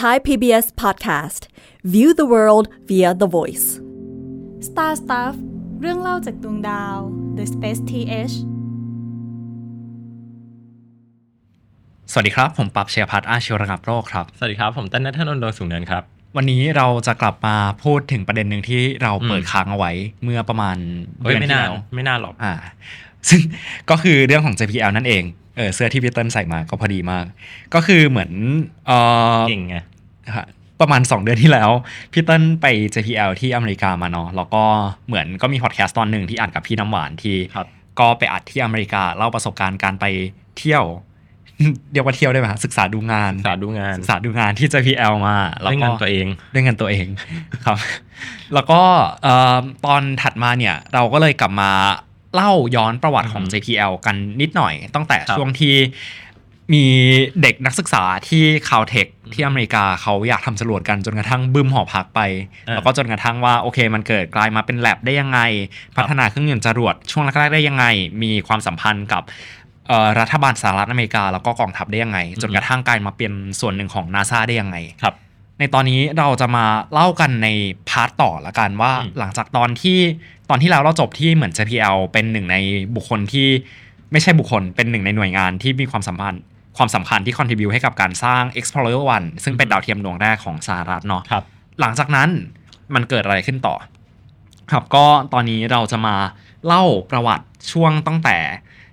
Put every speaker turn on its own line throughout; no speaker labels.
Thai PBS podcast. View the world via the voice.
Star Stuff เรื่องเล่าจากดวงดาว The Space TH
สวัสดีครับ ผมปับเชียพัฒน์อาชีวระงับโรคครับ
สวัสดีครับ ผมเต้นนัทนนท์ดวงสูงเนินครับ
วันนี้เราจะกลับมาพูดถึงประเด็นหนึ่งที่เราเปิด
อืม
ค้างเอาไว้เมื่อประมาณ
เฮ้ย
เดือน
ไม่
ที่
นาน
แล้ว
ไม่นานหรอก
อ่า ซึ่งก็คือเรื่องของ JPL นั่นเองเออเสื้อที่พี่เติ้ลใส่มาก็พอดีมาก ก็คือเหมือนเออ
เก่งไง
ฮะ ประมาณ 2 เดือนที่แล้วพี่เติ้ลไป JPL ที่อเมริกามาเนาะแล้วก็เหมือนก็มีพอดแคสต์ตอนหนึ่งที่อ่านกับพี่น้ำหวานที่
ครับ
ก็ไปอัดที่อเมริกาเล่าประสบการณ์การไปเที่ยวเรียกว่าเที่ยวได้ไหมฮะศึกษาดูงาน
ศึกษาดูงาน
ศึกษาดูงานที่ JPL มาแล้ว
ได้
ก็
เงินตัวเอง
ด้วยเงินตัวเองครับ แล้วก็เอ่อตอนถัดมาเนี่ยเราก็เลยกลับมาเล่าย้อนประวัติของ
อือฮึ
JPL กันนิดหน่อยตั้งแต่
ครับ
ช่วงที่ มีเด็กนักศึกษาที่คาวเทคที่อเมริกาเขาอยากทำจรวดกันจนกระทั่งบึ้มหอพักไป
อ่า
แล้วก็จนกระทั่งว่าโอเค มันเกิดกลายมาเป็นแลบได้ยังไง พัฒนาเครื่องยนต์จรวดช่วงแรกๆได้ยังไง มีความสัมพันธ์กับเอ่อรัฐบาลสหรัฐอเมริกาแล้วก็กองทัพได้ยังไง จนกระทั่งกลายมาเป็นส่วนหนึ่งของนาซาได้ยังไง
ครับ
ในตอนนี้เราจะมาเล่ากันในพาร์ตต่อละกันว่า
อืม
หลังจากตอนที่ตอนที่แล้วเราจบที่เหมือน JPL เป็นหนึ่งในบุคคลที่ไม่ใช่บุคคลเป็นหนึ่งในหน่วยงานที่มีความสัมพันธ์ ความสำคัญที่ contribu ให้กับการสร้าง Explorer 1 ซึ่งเป็นดาวเทียมดวงแรกของสหรัฐเนาะ
ครับ
หลังจากนั้นมันเกิดอะไรขึ้นต่อ ครับก็ตอนนี้เราจะมาเล่าประวัติช่วงตั้งแต่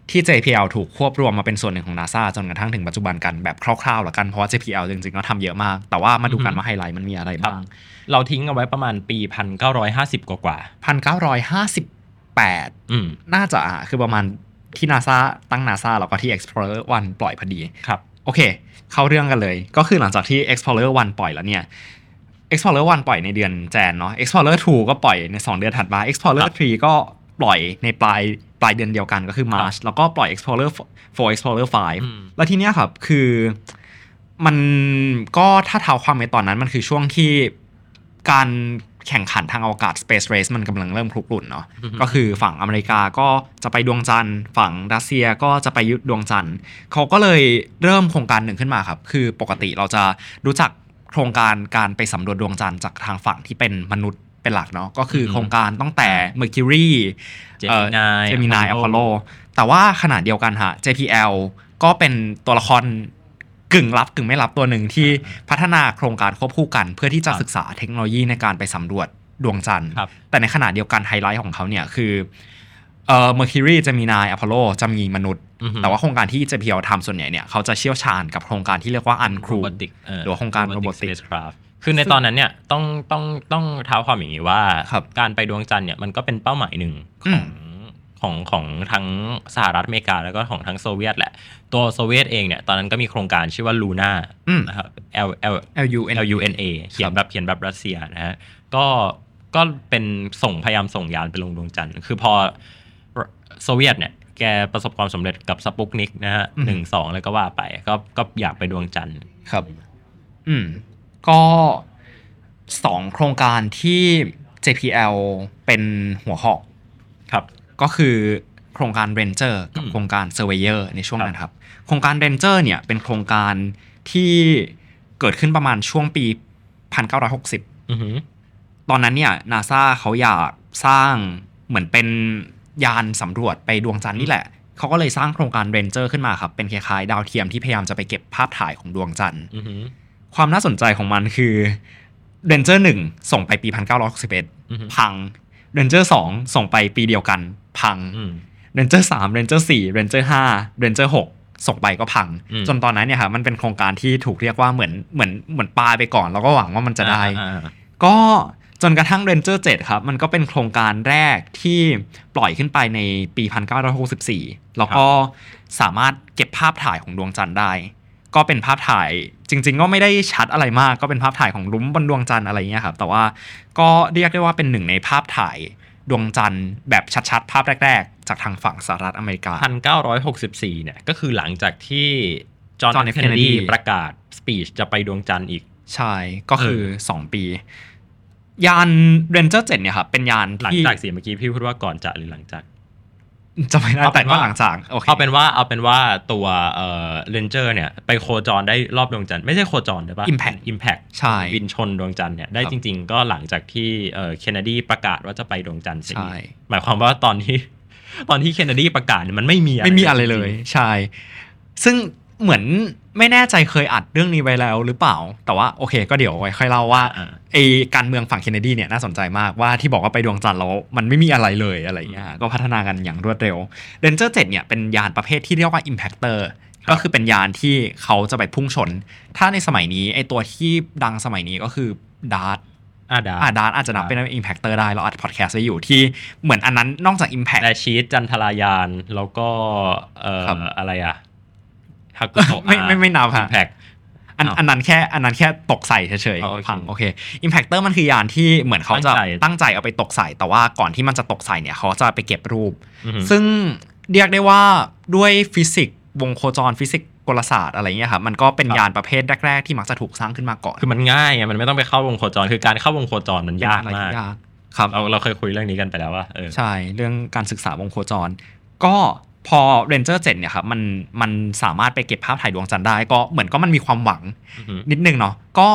ที่ JPL ถูกควบรวมมาเป็นส่วนหนึ่งของ NASA จนกระทั่งถึงปัจจุบันกันแบบคร่าวๆละกันเพราะว่า JPL จริงๆก็ทำเยอะมาก แต่ว่ามาดูกัน
อือฮึ
ว่าไฮไลท์มันมีอะไร
ครับ
บ้าง
เราทิ้งเอาไว้ประมาณปี 1950 กว่ากว่า
1958
ๆอืม
น่าจะอะคือประมาณ ที่ NASA ตั้ง NASA แล้วก็ที่ Explorer 1 ปล่อยพอดี
ครับ
โอเค เข้าเรื่องกันเลย ก็คือหลังจากที่ Explorer 1 ปล่อยแล้วเนี่ย Explorer 1 ปล่อยในเดือนแจนเนาะ Explorer 2 ก็ปล่อยใน 2 เดือนถัดมา Explorer
ครับ
3ก็ปล่อยในปลายปลายเดือนเดียวกันก็คือ March แล้วก็ปล่อย Explorer 4 Explorer
อืม
5แล้วทีเนี้ยครับคือมันก็ถ้าเท้าความในตอนนั้นมันคือช่วงที่การ แข่งขันทางอวกาศ Space Race มันกำลังเริ่มคลุกรุ่นเนาะ
อือฮึ
ก็คือฝั่งอเมริกาก็จะไปดวงจันทร์ ฝั่งรัสเซียก็จะไปยึดดวงจันทร์เขาก็เลยเริ่มโครงการหนึ่งขึ้นมาครับ คือปกติเราจะรู้จักโครงการการไปสำรวจดวงจันทร์จากทางฝั่งที่เป็นมนุษย์เป็นหลักเนาะก็คือ
อืม
โครงการตั้งแต่ Mercury
Gemini
เจมินายอ
Apollo
พอลโลแต่ว่าขนาดเดียวกันฮะ JPL ก็เป็นตัวละคร กึ่งลับกึ่งไม่ลับตัวหนึ่งที่พัฒนาโครงการควบคู่กัน เพื่อที่จะ
ครับ
ศึกษาเทคโนโลยีในการไปสำรวจดวงจันทร์
ครับ
แต่ในขณะเดียวกันไฮไลท์ของเขาเนี่ยคือเอ่อ Mercury Gemini อพอลโลจะมีมนุษย์
อือฮึ
แต่ว่าโครงการที่ JPL ทำส่วนใหญ่เนี่ยเขาจะเชี่ยวชาญกับโครงการที่เรียกว่า uncrew
Robotic เห
รือว่าโครงการ robotic
spacecraft คือในตอนนั้นเนี่ยต้องต้องต้องเท้าความอย่างนี้ว่า
ครับ
การไปดวงจันทร์เนี่ยมันก็เป็นเป้าหมายหนึ่ง
อื
ขอ
ม
ง ของของทั้งสหรัฐอเมริกาแล้วก็ของทั้งโซเวียตแหละ ตัวโซเวียตเองเนี่ยตอนนั้นก็มีโครงการชื่อว่าลูน่า
อืม
นะครับ L L
LU
L U N A เขียนแบบเขียนแบบรัสเซียนะฮะก็ก็เป็นส่งพยายามส่งยานไปลงดวงจันทร์คือพอโซเวียตเนี่ยแกประสบความสำเร็จกับสปุกนิกนะฮะ
อืม
หนึ่งสองแล้วก็ว่าไปก็ก็อยากไปดวงจันทร์
ครับ อืม ก็สองโครงการที่ JPL เป็นหัวหอก
ครับ
ก็คือโครงการ Ranger กับ
อืม
โครงการ Surveyor ในช่วงนั้นครับ โครงการ Ranger เนี่ยเป็นโครงการที่เกิดขึ้นประมาณช่วงปี 1960
อือหือ
ตอนนั้นเนี่ยนาซาเขาอยากสร้างเหมือนเป็นยานสำรวจไปดวงจันทร์นี่แหละ เขาก็เลยสร้างโครงการ Ranger ขึ้นมาครับ เป็นคล้ายๆดาวเทียมที่พยายามจะไปเก็บภาพถ่ายของดวงจันทร์
อือหือ
ความน่าสนใจของมันคือ Ranger 1ส่งไปปี
อือฮึ
1961 พัง Ranger 2ส่งไปปีเดียวกัน พัง
อืม
Ranger 3 Ranger 4 Ranger 5 Ranger 6ส่งไปก็พัง
อืม
จนตอนนั้นเนี่ยครับมันเป็นโครงการที่ถูกเรียกว่าเหมือนเหมือนเหมือนปลายไปก่อนแล้วก็หวังว่ามันจะได้
อ่าอ่า
ก็จนกระทั่ง Ranger 7 ครับ มันก็เป็นโครงการแรกที่ปล่อยขึ้นไปในปี 1964 แล้วก็สามารถเก็บภาพถ่ายของดวงจันทร์ได้ ก็เป็นภาพถ่ายจริง ๆ ก็ไม่ได้ชัดอะไรมาก ก็เป็นภาพถ่ายของหลุ้มบนดวงจันทร์อะไรเงี้ยครับ แต่ว่าก็เรียกได้ว่าเป็นหนึ่งในภาพถ่าย ดวงจันทร์แบบชัดๆ ภาพแรก ๆ จากทางฝั่งสหรัฐอเมริกา
พันเก้าร้อยหกสิบสี่เนี่ย ก็คือหลังจากที่จอห์น
John
เอ
F.
ฟเคนเนดี
Kennedy
ประกาศสปีชจะไปดวงจันทร์อีก
ใช่ ก็คือ 2 ปี ยาน Ranger 7เนี่ยครับเป็นยาน
หลัง
ที่
จากเสียงเมื่อกี้พี่พูดว่าก่อนจะหรือหลังจาก
จะไม่ได้ แต่
เอาเป็น
ว่า
ว่า
หลังจากโอเค
เอาเป็นว่าเอาเป็นว่าตัวเอ่อเรนเจอร์เนี่ยไปโคจรได้รอบดวงจันทร์ไม่ใช่โคจรได้ปะ
impact
impact
ใช่
บินชนดวงจันทร์เนี่ยได้
ครับ
จริง ๆ ก็หลังจากที่เอ่อเคนเนดีประกาศว่าจะไปดวงจันทร์เสีย
ใช่
หมายความว่าตอนที่ตอนที่เคนเนดีประกาศเนี่ยมันไม่มี
ไม่มีอะไรเลย
จง
ใช่ ซึ่ง เหมือนไม่แน่ใจเคยอัดเรื่องนี้ไว้แล้วหรือเปล่า แต่ว่าโอเค ก็เดี๋ยวไว้ค่อยเล่าว่า
อ่า
ไอการเมืองฝั่งเคนเนดีเนี่ยน่าสนใจมากว่าที่บอกว่าไปดวงจันทร์แล้วมันไม่มีอะไรเลยอะไรอย่างเงี้ยก็พัฒนากันอย่างรวดเร็วเรนเจอร์เจ็ดเนี่ยเป็นยานประเภทที่เรียกว่า impactor ก็คือเป็นยานที่เขาจะไปพุ่งชน ถ้าในสมัยนี้ไอตัวที่ดังสมัยนี้ก็คือ DART
อ่า DART
อ่า DART อาจจะนับเป็น impactor ได้เราอัดพอดแคสต์ไว้อยู่ที่เหมือนอันนั้นนอกจาก Impact
แดชีตจันทรายาน แล้วก็เอ่อ
ครับ
อะไรอะ ฮากุโตะ
ไม่ไม่ไม่นับ
impact
อัน
อ้าว
อันนั้นแค่อันนั้นแค่ตกใส่เฉย
อ๋อโอเค
ๆพังโอเค impactor มันคือยานที่เหมือนเขาจะ
ตั้งใจ
ตั้งใจเอาไปตกใส่ แต่ว่าก่อนที่มันจะตกใส่เนี่ยเขาจะไปเก็บรูป
อือฮึ
ซึ่งเรียกได้ว่าด้วยฟิสิกส์วงโคจรฟิสิกส์กลศาสตร์อะไรเงี้ยครับมันก็เป็นยานประเภทแรก ๆ ที่มักจะถูกสร้างขึ้นมาก่อน
คือมันง่ายไงมันไม่ต้องไปเข้าวงโคจร คือการเข้าวงโคจรมันยาก
เป็นอะไร
มาก
ที่ยากครับ
เราเราเคยคุยเรื่องนี้กันไปแล้วว่าเออ
ใช่เรื่องการศึกษาวงโคจร ก็ พอ Ranger 7เนี่ยครับมันมันสามารถไปเก็บภาพถ่ายดวงจันทร์ได้ ก็เหมือนก็มันมีความหวัง
อือฮึ
นิดนึงเนาะก็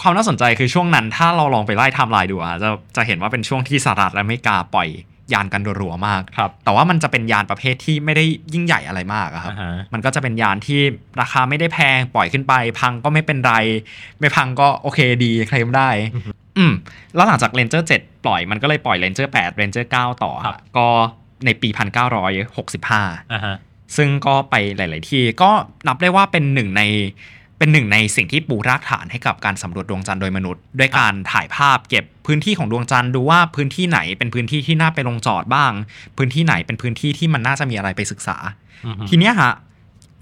ความน่าสนใจคือช่วงนั้นถ้าเราลองไปไล่ไทม์ไลน์ดูอะจะจะเห็นว่าเป็นช่วงที่สหรัฐและอเมริกาปล่อยยานกันรัวๆมาก
ครับ
แต่ว่ามันจะเป็นยานประเภทที่ไม่ได้ยิ่งใหญ่อะไรมากอะครับ
อ่าฮะ
มันก็จะเป็นยานที่ราคาไม่ได้แพงปล่อยขึ้นไป พังก็ไม่เป็นไร ไม่พังก็โอเคดีเคลมได้ อืมแล้วหลังจาก Ranger 7 ปล่อยมันก็เลยปล่อย Ranger 8 Ranger 9 ต่อ
ครับ
ก็ ในปี 1965
อ่าฮะ
ซึ่งก็ไปหลาย ๆ ที่ก็นับได้ว่าเป็นหนึ่งในเป็นหนึ่งในสิ่งที่ปูรากฐานให้กับการสำรวจดวงจันทร์โดยมนุษย์ ด้วยการถ่ายภาพเก็บพื้นที่ของดวงจันทร์ดูว่าพื้นที่ไหนเป็นพื้นที่ที่น่าไปลงจอดบ้าง พื้นที่ไหนเป็นพื้นที่ที่มันน่าจะมีอะไรไปศึกษา
อือฮึ
ทีเนี้ยฮะ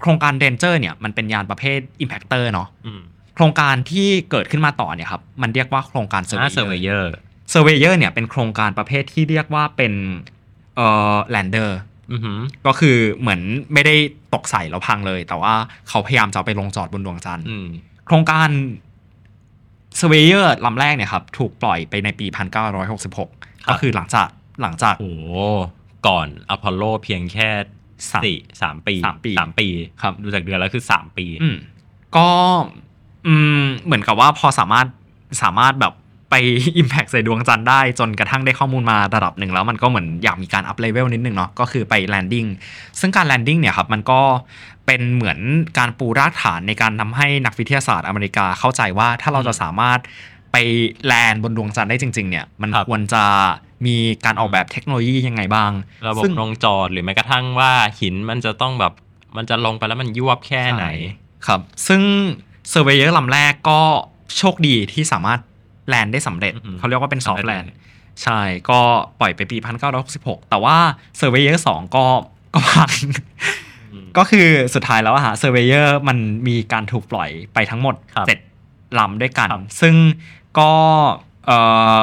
โครงการ Ranger เนี่ยมันเป็นยานประเภท Impactor เนาะ
อืม
โครงการที่เกิดขึ้นมาต่อเนี่ยครับมันเรียกว่าโครงการ
อ่าเซอร์เว
Surveyor
เยอร์
Surveyor เนี่ยเป็นโครงการประเภทที่เรียกว่าเป็น เอ่อ Lander
อือฮึ
ก็คือเหมือนไม่ได้ตกใส่แล้วพังเลย แต่ว่าเขาพยายามจะเอาไปลงจอดบนดวงจันทร์
อืม
โครงการ Surveyor ลำแรกเนี่ยครับ ถูกปล่อยไปในปี 1966 ก็คือหลังจากหลังจาก
โอ้โหก่อนอพอลโลเพียงแค่
สาม
สี่สามปี
สามปี
สามปี
ครับ
ดูจากเดือนแล้วคือสามปี
อืมก็อืมเหมือนกับว่าพอสามารถสามารถแบบ ไป impact ใส่ดวงจันทร์ได้จนกระทั่งได้ข้อมูลมาระดับหนึ่งแล้วมันก็เหมือนอยากมีการ up level นิดนึงเนาะก็คือไป landing ซึ่งการ landing เนี่ยครับมันก็เป็นเหมือนการปูรากฐานในการทำให้นักวิทยาศาสตร์อเมริกาเข้าใจว่าถ้าเราจะสามารถไป land บนดวงจันทร์ได้จริง ๆ เนี่ย มัน
ครับ
ควรจะมีการออกแบบเทคโนโลยียังไงบ้าง
ระบบ
ช่วง
ลงจอดหรือแม้กระทั่งว่าหินมันจะต้องแบบมันจะลงไปแล้วมันยวบแค่ไหน
ครับ ซึ่งเซอร์เวเยอร์ลำแรกก็โชคดีที่สามารถ land ได้สำเร็จ
อือหือ
เขาเรียกว่าเป็น soft land
สำเร็จ
ใช่ ก็ปล่อยไปปี 1966 แต่ว่าเซอร์เวเยอร์สองก็ก็พัง
อืม
ก็คือสุดท้ายแล้วอะฮะเซอร์เวเยอร์มันมีการถูกปล่อยไปทั้งหมด
ครับ
เจ็ดลำด้วยกัน
ครับ
ซึ่งก็เอ่อ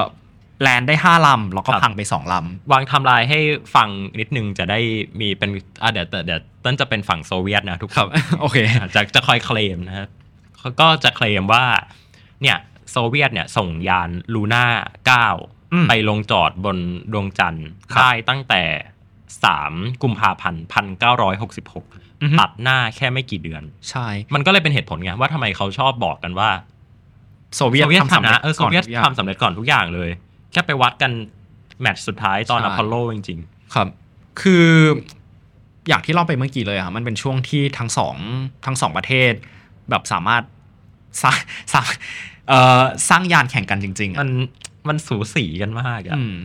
แลนได้ห้าลำแล้วก็
ครับ
พังไปสองล
วางไทำลายให้ฟังนิดนึงจะได้มีเป็นอะเดี๋ยวเดี๋ยวเต้นจะเป็นฝั่งโซเวียตนะทุกำคน
โอเค
อะจะจะคอยเคลมนะครับเขาก็จะเคลมว่าเนี่ย โซเวียตเนี่ยส่งยานลูน่า
อืม
9ไปลงจอดบนดวงจันทร์
ครับ
ได้ตั้งแต่ 3 กุมภาพันธ์1966
อือฮึ
ตัดหน้าแค่ไม่กี่เดือน
ใช่
มันก็เลยเป็นเหตุผลไงว่าทำไมเขาชอบบอกกันว่า
โซเวียต
โซเวียต
ทำสำ
ทำ
เร็จ
นะเออโซเวียต
ก่อนทุกอย่าง
ทำสำเร็จก่อนทุกอย่างเลย แค่ไปวัดกันแมตช์สุดท้ายตอน
ใช่
อพอลโลจริง
ครับ คืออย่างที่เล่าไปเมื่อกี้เลยอะมันเป็นช่วงที่ทั้งสองทั้งสองประเทศ แบบสามารถสร้างสร้าง เอ่อสร้างยานแข่งกันจริงๆ
ๆ
อะ
มันมันสูสีกันมากอะ
อืม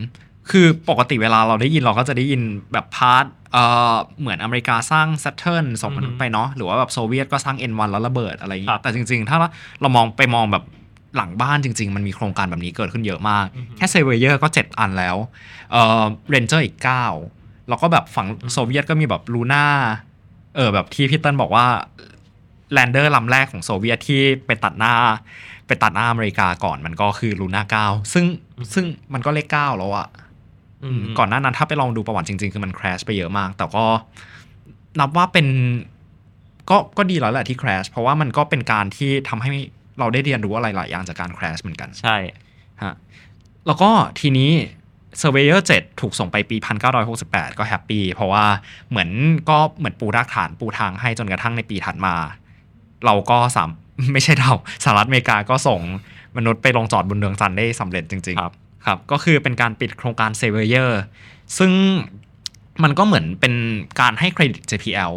คือปกติเวลาเราได้ยินเราก็จะได้ยินแบบ part เอ่อเหมือนอเมริกาสร้าง Saturn ส่งมนุษย์ไปเนาะหรือว่าแบบโซเวียตก็สร้าง N1 แล้วระเบิดอะไรอย่าง
ครั
เงี้
บ
แต่จริง ๆ ถ้าเรามองไปมองแบบหลังบ้านจริง ๆ มันมีโครงการแบบนี้เกิดขึ้นเยอะมาก แค่เซอร์เวเยอร์ก็ 7 อันแล้วเอ่อเรนเจอร์อีก 9 แล้วก็แบบฝั่งโซเวียตก็มีแบบลูน่าเออแบบที่พี่เติ้ลบอกว่า lander ลำแรกของโซเวียตที่ไปตัดหน้า ไปตัดหน้าอเมริกาก่อนมันก็คือลูน่าเก้าซึ่งซึ่งมันก็เลขเก้าแล้วอะ
อืม
ก่อนหน้านั้นถ้าไปลองดูประวัติจริง ๆ คือมัน crash ไปเยอะมาก แต่ก็นับว่าเป็นก็ก็ดีแล้วแหละที่ crash เพราะว่ามันก็เป็นการที่ทำให้เราได้เรียนรู้อะไรหลายอย่างจากการ crash เหมือนกัน
ใช่
ฮะแล้วก็ทีนี้ Surveyor 7 ถูกส่งไปปี 1968 ก็แฮปปี้เพราะว่าเหมือนก็เหมือนปูรากฐานปูทางให้จนกระทั่งในปีถัดมา เราก็สาม ไม่ใช่เราสหรัฐอเมริกาก็ส่งมนุษย์ไปลงจอดบนดวงจันทร์ได้สำเร็จจริง ๆ
ครับ
ครับ ก็คือเป็นการปิดโครงการ Surveyor ซึ่งมันก็เหมือนเป็นการให้เครดิต JPL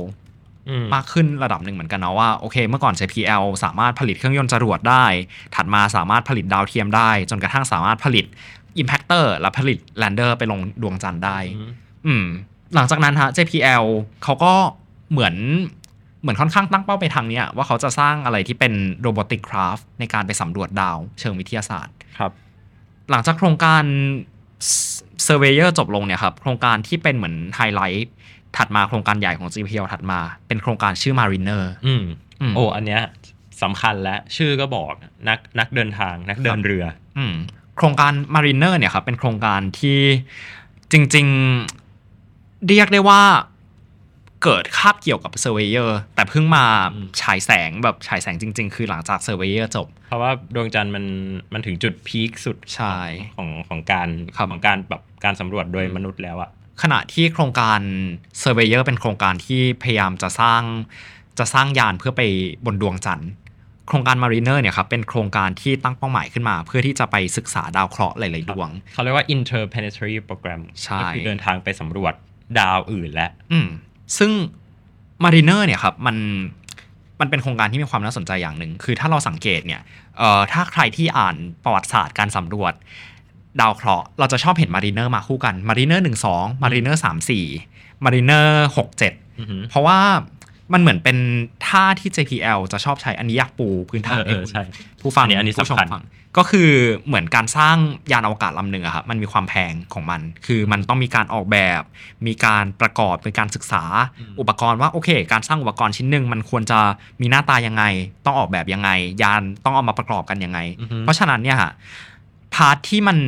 อืม
มากขึ้นระดับหนึ่งเหมือนกันนะว่าโอเค เมื่อก่อน JPL สามารถผลิตเครื่องยนต์จรวดได้ ถัดมาสามารถผลิตดาวเทียมได้ จนกระทั่งสามารถผลิต Impactor และผลิต Lander ไปลงดวงจันทร์ได้ อืม หลังจากนั้นฮะ JPL เขาก็เหมือน เหมือนค่อนข้างตั้งเป้าไปทางเนี้ยว่าเขาจะสร้างอะไรที่เป็น robotic craft ในการไปสำรวจดาวเชิงวิทยาศาสตร์
ครับ
หลังจากโครงการ Surveyor จบลงเนี่ยครับโครงการที่เป็นเหมือนไฮไลท์ถัดมาโครงการใหญ่ของ JPL ถัดมา เป็นโครงการชื่อ Mariner
อืม
อืม
โอ้อันเนี้ยสำคัญและชื่อก็บอกนักนักเดินทางนักเดินเรือ
อืมโครงการ Mariner เนี่ยครับเป็นโครงการที่จริง ๆ เรียกได้ว่า เกิดคาบเกี่ยวกับ Surveyor แต่เพิ่งมา
อืม
ฉายแสงแบบฉายแสงจริง ๆ คือหลังจาก Surveyor จบ
เพราะว่าดวงจันทร์มันมันถึงจุดพีคสุด
ใช่
ของของการ
ครับ
ของการแบบการสำรวจโดยมนุษย์แล้วอะ
ขณะที่โครงการ Surveyor เป็นโครงการที่พยายามจะสร้างจะสร้างยานเพื่อไปบนดวงจันทร์ โครงการ Mariner เนี่ยครับเป็นโครงการที่ตั้งเป้าหมายขึ้นมา เพื่อที่จะไปศึกษาดาวเคราะห์หลาย ๆ ดวง
เขาเรียกว่า interplanetary program
ใช่
ก็คือเดินทางไปสำรวจดาวอื่นและ
อืม ซึ่ง Mariner เนี่ยครับมันมันเป็นโครงการที่มีความน่าสนใจอย่างหนึ่ง คือถ้าเราสังเกตเนี่ยเอ่อถ้าใครที่อ่านประวัติศาสตร์การสำรวจ ดาวเคราะห์เราจะชอบเห็น Mariner มาคู่กัน Mariner 1 2 Mariner 3 4 Mariner 6 7
อือหือ
เพราะว่า มันเหมือนเป็นท่าที่ JPL จะชอบใช้อันนี้อยากปูพื้นฐาน
เออเออใช่
ผู้ฟัง
อันนี้อันนี้
ผู้ชม
สำคัญ
ฟังก็คือเหมือนการสร้างยานอวกาศลำหนึ่งอะครับมันมีความแพงของมัน คือมันต้องมีการออกแบบ มีการประกอบมีการศึกษาอุปกรณ์ว่าโอเค การสร้างอุปกรณ์ชิ้นหนึ่งมันควรจะมีหน้าตายังไง ต้องออกแบบยังไง ยานต้องเอามาประกอบกันยังไง
อือฮึ
เพราะฉะนั้นเนี่ยฮะพาร์ทที่มัน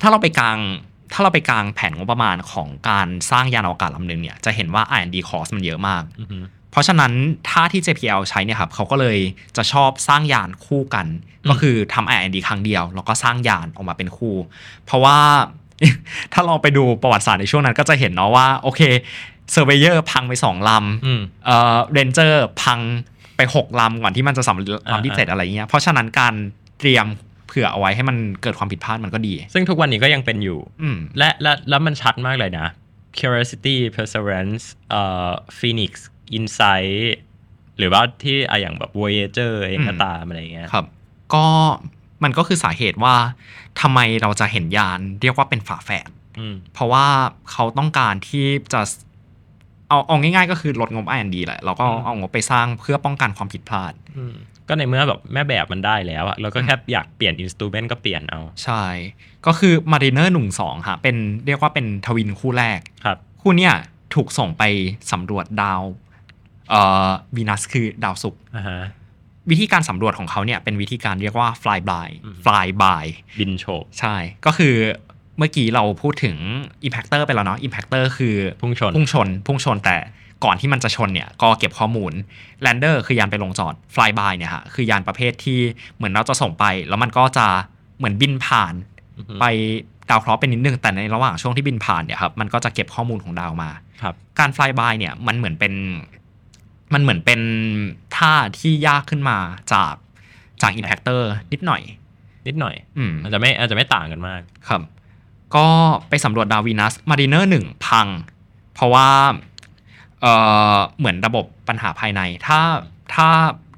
ถ้าเราไปกลาง ถ้าเราไปกลางแผนงบประมาณของการสร้างยานอวกาศลำหนึ่งเนี่ยจะเห็นว่า R&D cost มันเยอะมาก
อือหือ
เพราะฉะนั้นท่าที่ JPL ใช้เนี่ยครับเขาก็เลยจะชอบสร้างยานคู่กัน
อืม
ก็คือทำ R&D ครั้งเดียว แล้วก็สร้างยานออกมาเป็นคู่ เพราะว่าถ้าเราไปดูประวัติศาสตร์ในช่วงนั้นก็จะเห็นเนาะว่า โอเคเซอร์เวเยอร์พังไปสองลำ
อืม
เอ่อเรนเจอร์พังไปหกลำก่อนที่มันจะสำเร็จ
อ่า
ลำที่เจ็ดอะไรเงี้ยเพราะฉะนั้นการเตรียมเผื่อเอาไว้ให้มันเกิดความผิดพลาดมันก็ดี
ซึ่งทุกวันนี้ก็ยังเป็นอยู่
อืม
และและแล้วมันชัดมากเลยนะ Curiosity Perseverance เอ่อ phoenix insight หรือว่าที่อะอย่างแบบ voyager เองก็
อืม
ตามอะไรเงี้ย
ครับ ก็มันก็คือสาเหตุว่าทำไมเราจะเห็นยานเรียกว่าเป็นฝาแฝด
อืม
เพราะว่าเขาต้องการที่จะเอาเอาง่ายๆ ก็คือลดงบ R&D แหละแล้วก็
อืม
เอางบไปสร้างเพื่อป้องกันความผิดพลาด
อืม ก็ในเมื่อแบบแม่แบบมันได้แล้วอะเราก็แค่อยากเปลี่ยน instrument ก็เปลี่ยนเอา
ใช่ ก็คือ Mariner 1 2ฮะเป็นเรียกว่าเป็นทวินคู่แรก
ครับ
คู่เนี้ยถูกส่งไปสำรวจดาวเอ่อวีนัสคือดาวศุกร์
อ่าฮะ
วิธีการสำรวจของเขาเนี่ยเป็นวิธีการเรียกว่า fly by
อืม
fly by
บินโฉบ
ใช่ ก็คือเมื่อกี้เราพูดถึง impactor ไปแล้วเนาะ impactor คือ
พุ่งชน
พุ่งชนพุ่งชนแต่ ก่อนที่มันจะชนเนี่ยก็เก็บข้อมูล lander คือยานไปลงจอด fly by เนี่ยฮะคือยานประเภทที่เหมือนเราจะส่งไป แล้วมันก็จะเหมือนบินผ่าน
อือฮึ
ไปดาวเคราะห์เป็นนิดนึงแต่ในระหว่างช่วงที่บินผ่านเนี่ยครับมันก็จะเก็บข้อมูลของดาวมา
ครับ
การ fly by เนี่ยมันเหมือนเป็นมันเหมือนเป็นท่าที่ยากขึ้นมาจากจาก impactor นิดหน่อย
นิดหน่อย
อืม
อาจจะไม่อาจจะไม่ต่างกันมาก
ครับ ก็ไปสำรวจดาววีนัสมารีเนอร์หนึ่งพัง เพราะว่า เอ่อเหมือนระบบปัญหาภายใน ถ้าถ้า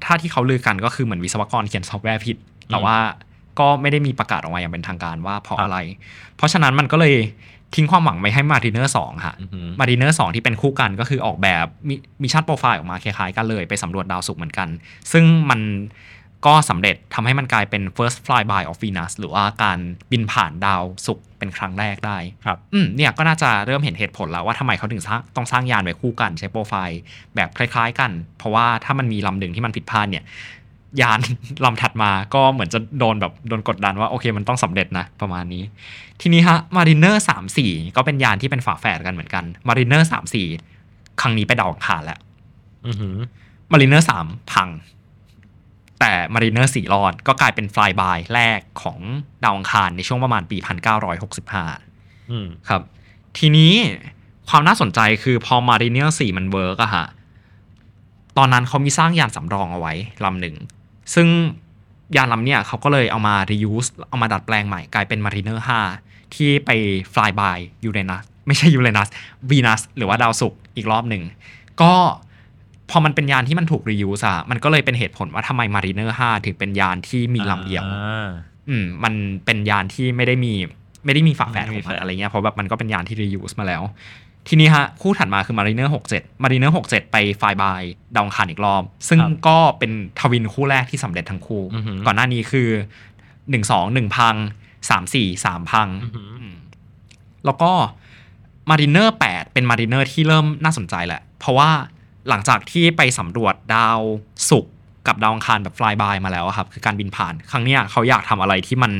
ถ้าที่เขาลือกันก็คือเหมือนวิศวกรเขียนซอฟต์แวร์ผิด แต่ว่าก็ไม่ได้มีประกาศออกมาอย่างเป็นทางการว่าเพราะ
ครับ
อะไร เพราะฉะนั้นมันก็เลยทิ้งความหวังไว้ให้มารีเนอร์สองฮะ
อือฮึ
มารีเนอร์สองที่เป็นคู่กันก็คือออกแบบมิ mission profile ออกมาคล้ายๆกันเลย ไปสำรวจดาวศุกร์เหมือนกัน ซึ่งมัน ก็สำเร็จทำให้มันกลายเป็น first flyby of Venus หรือว่าการบินผ่านดาวศุกร์เป็นครั้งแรกได้
ครับ
อืมเนี่ยก็น่าจะเริ่มเห็นเหตุผลแล้วว่าทำไมเขาถึงสร้างต้องสร้างยานไว้คู่กันใช้โปรไฟล์แบบคล้ายๆกัน เพราะว่าถ้ามันมีลำหนึ่งที่มันผิดพลาดเนี่ยยานลำถัดมาก็เหมือนจะโดนแบบโดนกดดันว่าโอเคมันต้องสำเร็จนะประมาณนี้ ทีนี้ฮะมาริเนอร์สามสี่ก็เป็นยานที่เป็นฝาแฝดกันเหมือนกันมาริเนอร์สามสี่ครั้งนี้ไปดาวอังคารแล้ว
อือหือ
มาริเนอร์สามพัง แต่มาริเนอร์สี่รอดก็กลายเป็น flyby แรกของดาวอังคารในช่วงประมาณปี 1965
อืม
ครับ ทีนี้ความน่าสนใจคือพอ Mariner 4มัน work อะฮะตอนนั้นเขามีสร้างยานสำรองเอาไว้ลำหนึ่ง ซึ่งยานลำเนี่ยเขาก็เลยเอามา reuse เอามาดัดแปลงใหม่กลายเป็น Mariner 5 ที่ไป fly by ยูเรนัสไม่ใช่ยูเรนัสวีนัสหรือว่าดาวศุกร์อีกรอบหนึ่ง ก็ พอมันเป็นยานที่มันถูก reuse อะมันก็เลยเป็นเหตุผลว่าทำไม Mariner 5ถึงเป็นยานที่มีลำเดียว
อ่า
อืมมันเป็นยานที่ไม่ได้มีไม่ได้มีฝาแฝด
ไม่
ข
มี
องมัน
แฝด
อะไรเงี้ยเพราะแบบมันก็เป็นยานที่ reuse มาแล้ว ทีนี้ฮะ คู่ถัดมาคือ Mariner 67 Mariner 67 ไปไฟบายดาวอังคารอีกรอบ ซึ่งก็เป็นทวินคู่แรกที่สำเร็จทั้งคู่
อือหือ
ก่อนหน้านี้คือ 1 2 1 พัง 3 4 3 พัง
อือหือ
อืมแล้วก็ Mariner 8 เป็น Mariner ที่เริ่มน่าสนใจแหละ เพราะว่า หลังจากที่ไปสำรวจดาวศุกร์กับดาวอังคารแบบ fly by มาแล้วอะครับ คือการบินผ่าน ครั้งเนี้ยเขาอยากทำอะไรที่มัน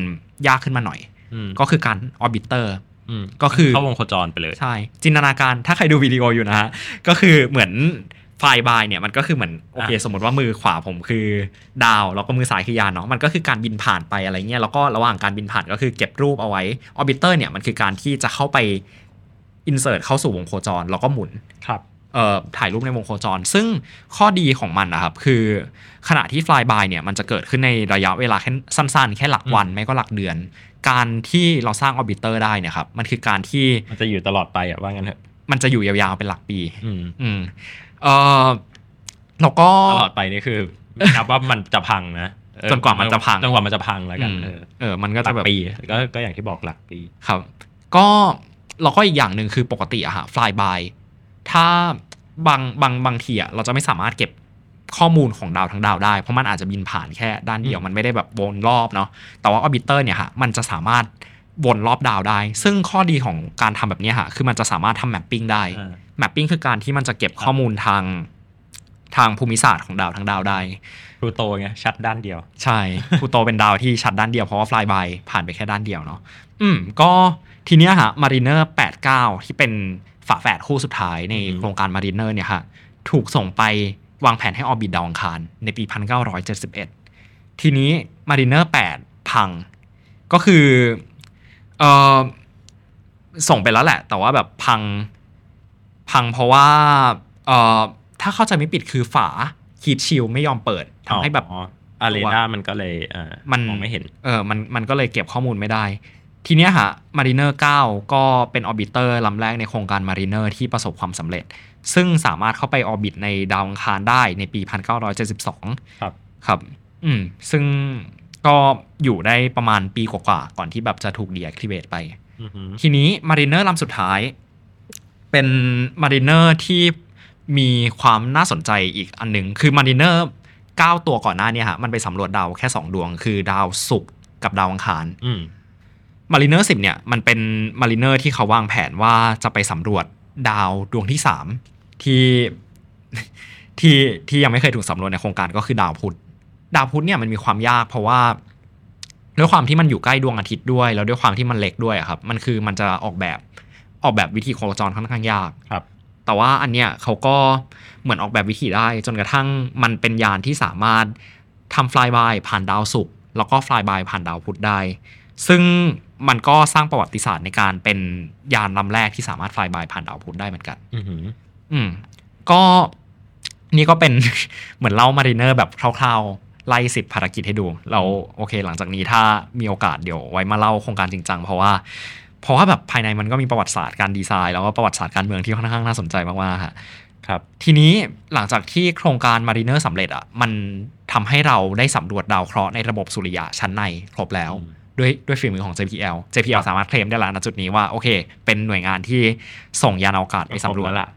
ยากขึ้นมาหน่อย
อืม
ก็คือการ orbiter
อืม
ก็คือ
เข้าวงโคจรไปเลย
ใช่ จินตนาการถ้าใครดูวิดีโออยู่นะฮะ ก็คือเหมือนไฟบายเนี่ยมันก็คือเหมือนโอเค
อะ
สมมติว่ามือขวาผมคือดาว แล้วก็มือซ้ายคือยานเนาะมันก็คือการบินผ่านไปอะไรเงี้ยแล้วก็ระหว่างการบินผ่านก็คือเก็บรูปเอาไว้ orbiter เนี่ยมันคือการที่จะเข้าไป insert เข้าสู่วงโคจรแล้วก็หมุน
ครับ
เอ่อ ถ่ายรูปในวงโคจร ซึ่งข้อดีของมันนะครับ คือขณะที่ fly by เนี่ยมันจะเกิดขึ้นในระยะเวลาแค่สั้นๆ แค่หลักวัน ไม่ก็หลักเดือน การที่เราสร้างออร์บิเตอร์ได้เนี่ยครับ มันคือการที่
มันจะอยู่ตลอดไปอะว่างั้นเถอะ
มันจะอยู่ยาวๆเป็นหลักปี
อืม
อืมเออแล้วก็
ตลอดไปนี่คือไม่นับว่ามันจะพังนะเออ
จนกว่ามันจะพัง
จนกว่ามันจะพังแล้วกัน
อืม
เออ
เออมันก็
หลั
จะ
ก
แบบ
ปีก็ก็อย่างที่บอกหลักปี
ครับ ก็เราก็อีกอย่างหนึ่งคือปกติอะฮะ fly by ถ้าบางบางบางทีอะเราจะไม่สามารถเก็บข้อมูลของดาวทั้งดาวได้ เพราะมันอาจจะบินผ่านแค่ด้านเดียว
อืม
มันไม่ได้แบบวนรอบเนาะแต่ว่า orbiter เนี่ยฮะมันจะสามารถวนรอบดาวได้ ซึ่งข้อดีของการทำแบบเนี้ยฮะคือมันจะสามารถทำ mapping ได้
อ่า
mapping คือการที่มันจะเก็บข้อมูลทางทางภูมิศาสตร์ของดาวทั้งดาวได้
พลูโตไงชัดด้านเดียว
ใช่พลูโตเป็นดาวที่ชัดด้านเดียวเพราะว่า fly by ผ่านไปแค่ด้านเดียวเนาะอืมก็ทีเนี้ยฮะ Mariner 89ที่เป็นฝาแฝดคู่สุดท้ายใน
อืม
โครงการ Mariner เนี่ยฮะถูกส่งไปวางแผนให้ออร์บิทดาวอังคาร ในปี 1971 ทีนี้ Mariner 8พัง ก็คือเออส่งไปแล้วแหละ แต่ว่าแบบพังพังเพราะว่าเออถ้าเข้าใจไม่ผิดคือฝา heat shield ไม่ยอมเปิดทำให้แบบ
อ๋ออารีนามันก็เลยเอ่อ
มัน
มองไม่เห็น
เออ มัน มันก็เลยเก็บข้อมูลไม่ได้ ทีเนี้ยฮะ Mariner 9ก็เป็น orbiter ลำแรกในโครงการ Mariner ที่ประสบความสำเร็จ ซึ่งสามารถเข้าไป orbit ในดาวอังคารได้ในปี 1972
ครับ
ครับ อืม ซึ่งก็อยู่ได้ประมาณปีกว่าๆ ก่อนที่แบบจะถูก deactivate ไป
อือหือ
ทีนี้ Mariner ลำสุดท้าย เป็น Mariner ที่มีความน่าสนใจอีกอันหนึ่งคือ Mariner 9ตัวก่อนหน้าเนี้ฮะมันไปสำรวจดาวแค่ 2 ดวง คือดาวศุกร์กับดาวอังคาร
อืม
Mariner 10เนี่ยมันเป็น Mariner ที่เขาวางแผนว่าจะไปสำรวจดาวดวงที่3ที่ที่ที่ยังไม่เคยถูกสำรวจในโครงการก็คือดาวพุธดาวพุธเนี่ยมันมีความยากเพราะว่าด้วยความที่มันอยู่ใกล้ดวงอาทิตย์ด้วย แล้วด้วยความที่มันเล็กด้วยอะครับมันคือมันจะออกแบบออกแบบวิธีโคจรค่อนข้างยาก
ครับ
แต่ว่าอันเนี้ยเขาก็เหมือนออกแบบวิธีได้ จนกระทั่งมันเป็นยานที่สามารถทำ fly by ผ่านดาวศุกร์แล้วก็ fly by ผ่านดาวพุธได้ ซึ่ง มันก็สร้างประวัติศาสตร์ในการเป็นยานลำแรกที่สามารถ fly by ผ่านดาวพุธได้เหมือนกัน
อือหือ
อืมก็นี่ก็เป็นเหมือนเล่ามารีเนอร์แบบคร่าวๆ ไล่สิบภารกิจให้ดู เราโอเค หลังจากนี้ถ้ามีโอกาสเดี๋ยวไว้มาเล่าโครงการจริงจังเพราะว่าเพราะว่าแบบภายในมันก็มีประวัติศาสตร์การดีไซน์แล้วก็ประวัติศาสตร์การเมืองที่ค่อนข้างน่าสนใจมากๆฮะ
ครับ
ทีนี้หลังจากที่โครงการมารีเนอร์สำเร็จอะมันทำให้เราได้สำรวจดาวเคราะห์ในระบบสุริยะชั้นในครบแล้ว
อืม
ด้วยด้วยฝีมือของ JPL JPL สามารถเคลมได้แล้วณจุดนี้ว่าโอเค เป็นหน่วยงานที่ส่งยานอวกาศไปสำรวจ
แล้วล่ะ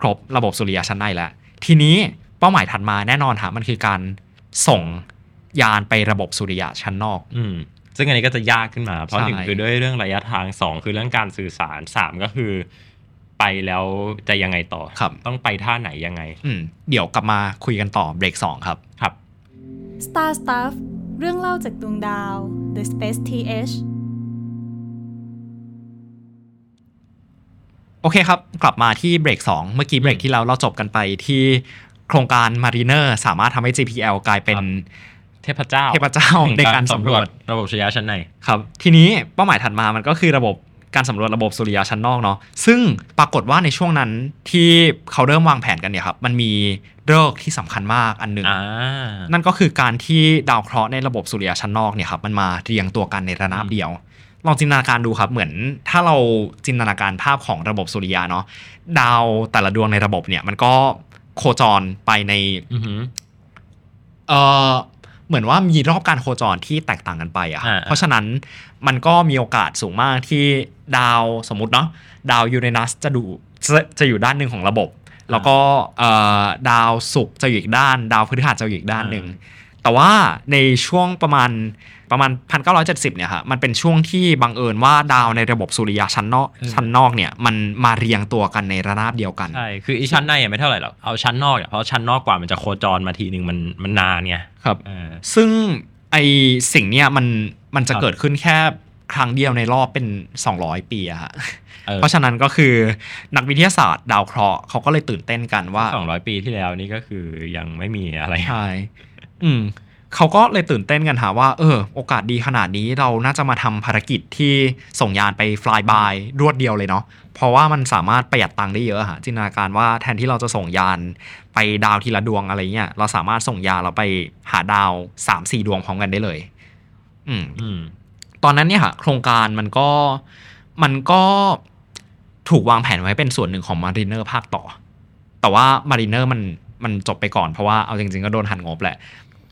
ครบระบบสุริยะชั้นในแล้วทีนี้เป้าหมายถัดมาแน่นอนค่ะมันคือการส่งยานไประบบสุริยะชั้นนอก
อืมซึ่งอันนี้ก็จะยากขึ้นมา เพราะ
ใช่
หนึ่งคือด้วยเรื่องระยะทางสองคือเรื่องการสื่อสารสามก็คือไปแล้วจะยังไงต่อ
ครับ
ต้องไปท่าไหนยังไง
อืมเดี๋ยวกลับมาคุยกันต่อเบรกสองครับ
ครับ
Star Stuff เรื่องเล่าจากดวงดาว The Space TH
โอเคครับ กลับมาที่เบรก2 เมื่อกี้เบรกที่แล้วเราจบกันไปที่โครงการ Mariner สามารถทำให้ JPL กลายเป็น
ครับเทพเจ้า
เทพเจ้าในการสำรวจ
ระบบสุริยะชั้นใน
ครับ ทีนี้เป้าหมายถัดมามันก็คือระบบ การสำรวจระบบสุริยะชั้นนอกเนาะซึ่งปรากฏว่าในช่วงนั้นที่เขาเริ่มวางแผนกันเนี่ยครับมันมีเลิกษ์ที่สำคัญมากอันหนึ่ง
อ่า
นั่นก็คือการที่ดาวเคราะห์ในระบบสุริยะชั้นนอกเนี่ยครับมันมาเรียงตัวกันในระนาบเดียวลองจินตนาการดูครับเหมือนถ้าเราจินตนาการภาพของระบบสุริยะเนาะดาวแต่ละดวงในระบบเนี่ยมันก็โคจรไปใน
อือหือ
เออเหมือนว่ามีรอบการโคจรที่แตกต่างกันไปอะครับ
อ่า
เพราะฉะนั้น มันก็มีโอกาสสูงมากที่ดาวสมมติเนาะดาวยูเรนัสจะดูจะจะอยู่ด้านหนึ่งของระบบ แล้วก็เอ่อดาวศุกร์จะอยู่อีกด้าน ดาวพฤหัสจะอยู่อีกด้านหนึ่งแต่ว่าในช่วงประมาณประมาณ 1970 เนี่ยครับมันเป็นช่วงที่บังเอิญว่าดาวในระบบสุริยะชั้นนอกชั้นนอกเนี่ยมันมาเรียงตัวกันในระนาบเดียวกัน
ใช่คืออีชั้นในอะไม่เท่าไหร่หรอกเอาชั้นนอกอะเพราะชั้นนอกกว่ามันจะโคจรมาทีหนึ่งมันมันนานไง
ครับ
เออ
ซึ่ง ไอสิ่งเนี้ยมันมันจะ
ครับ
เกิดขึ้นแค่ครั้งเดียวในรอบเป็น 200 ปีอะฮะ
เออ
เพราะฉะนั้นก็คือนักวิทยาศาสตร์ดาวเคราะห์เขาก็เลยตื่นเต้นกันว่า
สองร้อยปีที่แล้วนี่ก็คือยังไม่มีอะไร
ใช่อืมเขาก็เลยตื่นเต้นกันหาว่า เออ โอกาสดีขนาดนี้เราน่าจะมาทำภารกิจที่ส่งยานไป fly by รวดเดียวเลยเนาะ เพราะว่ามันสามารถประหยัดตังค์ได้เยอะฮะจินตนาการว่าแทนที่เราจะส่งยานไปดาวทีละดวงอะไรเงี้ยเราสามารถส่งยานเราไปหาดาว3-4ดวงพร้อมกันได้เลย อืม
อืม
ตอนนั้นเนี่ยค่ะโครงการมันก็มันก็ถูกวางแผนไว้เป็นส่วนหนึ่งของ Mariner ภาคต่อ แต่ว่า Mariner มันมันจบไปก่อนเพราะว่าเอาจริง ๆ ก็โดนหั่นงบแหละ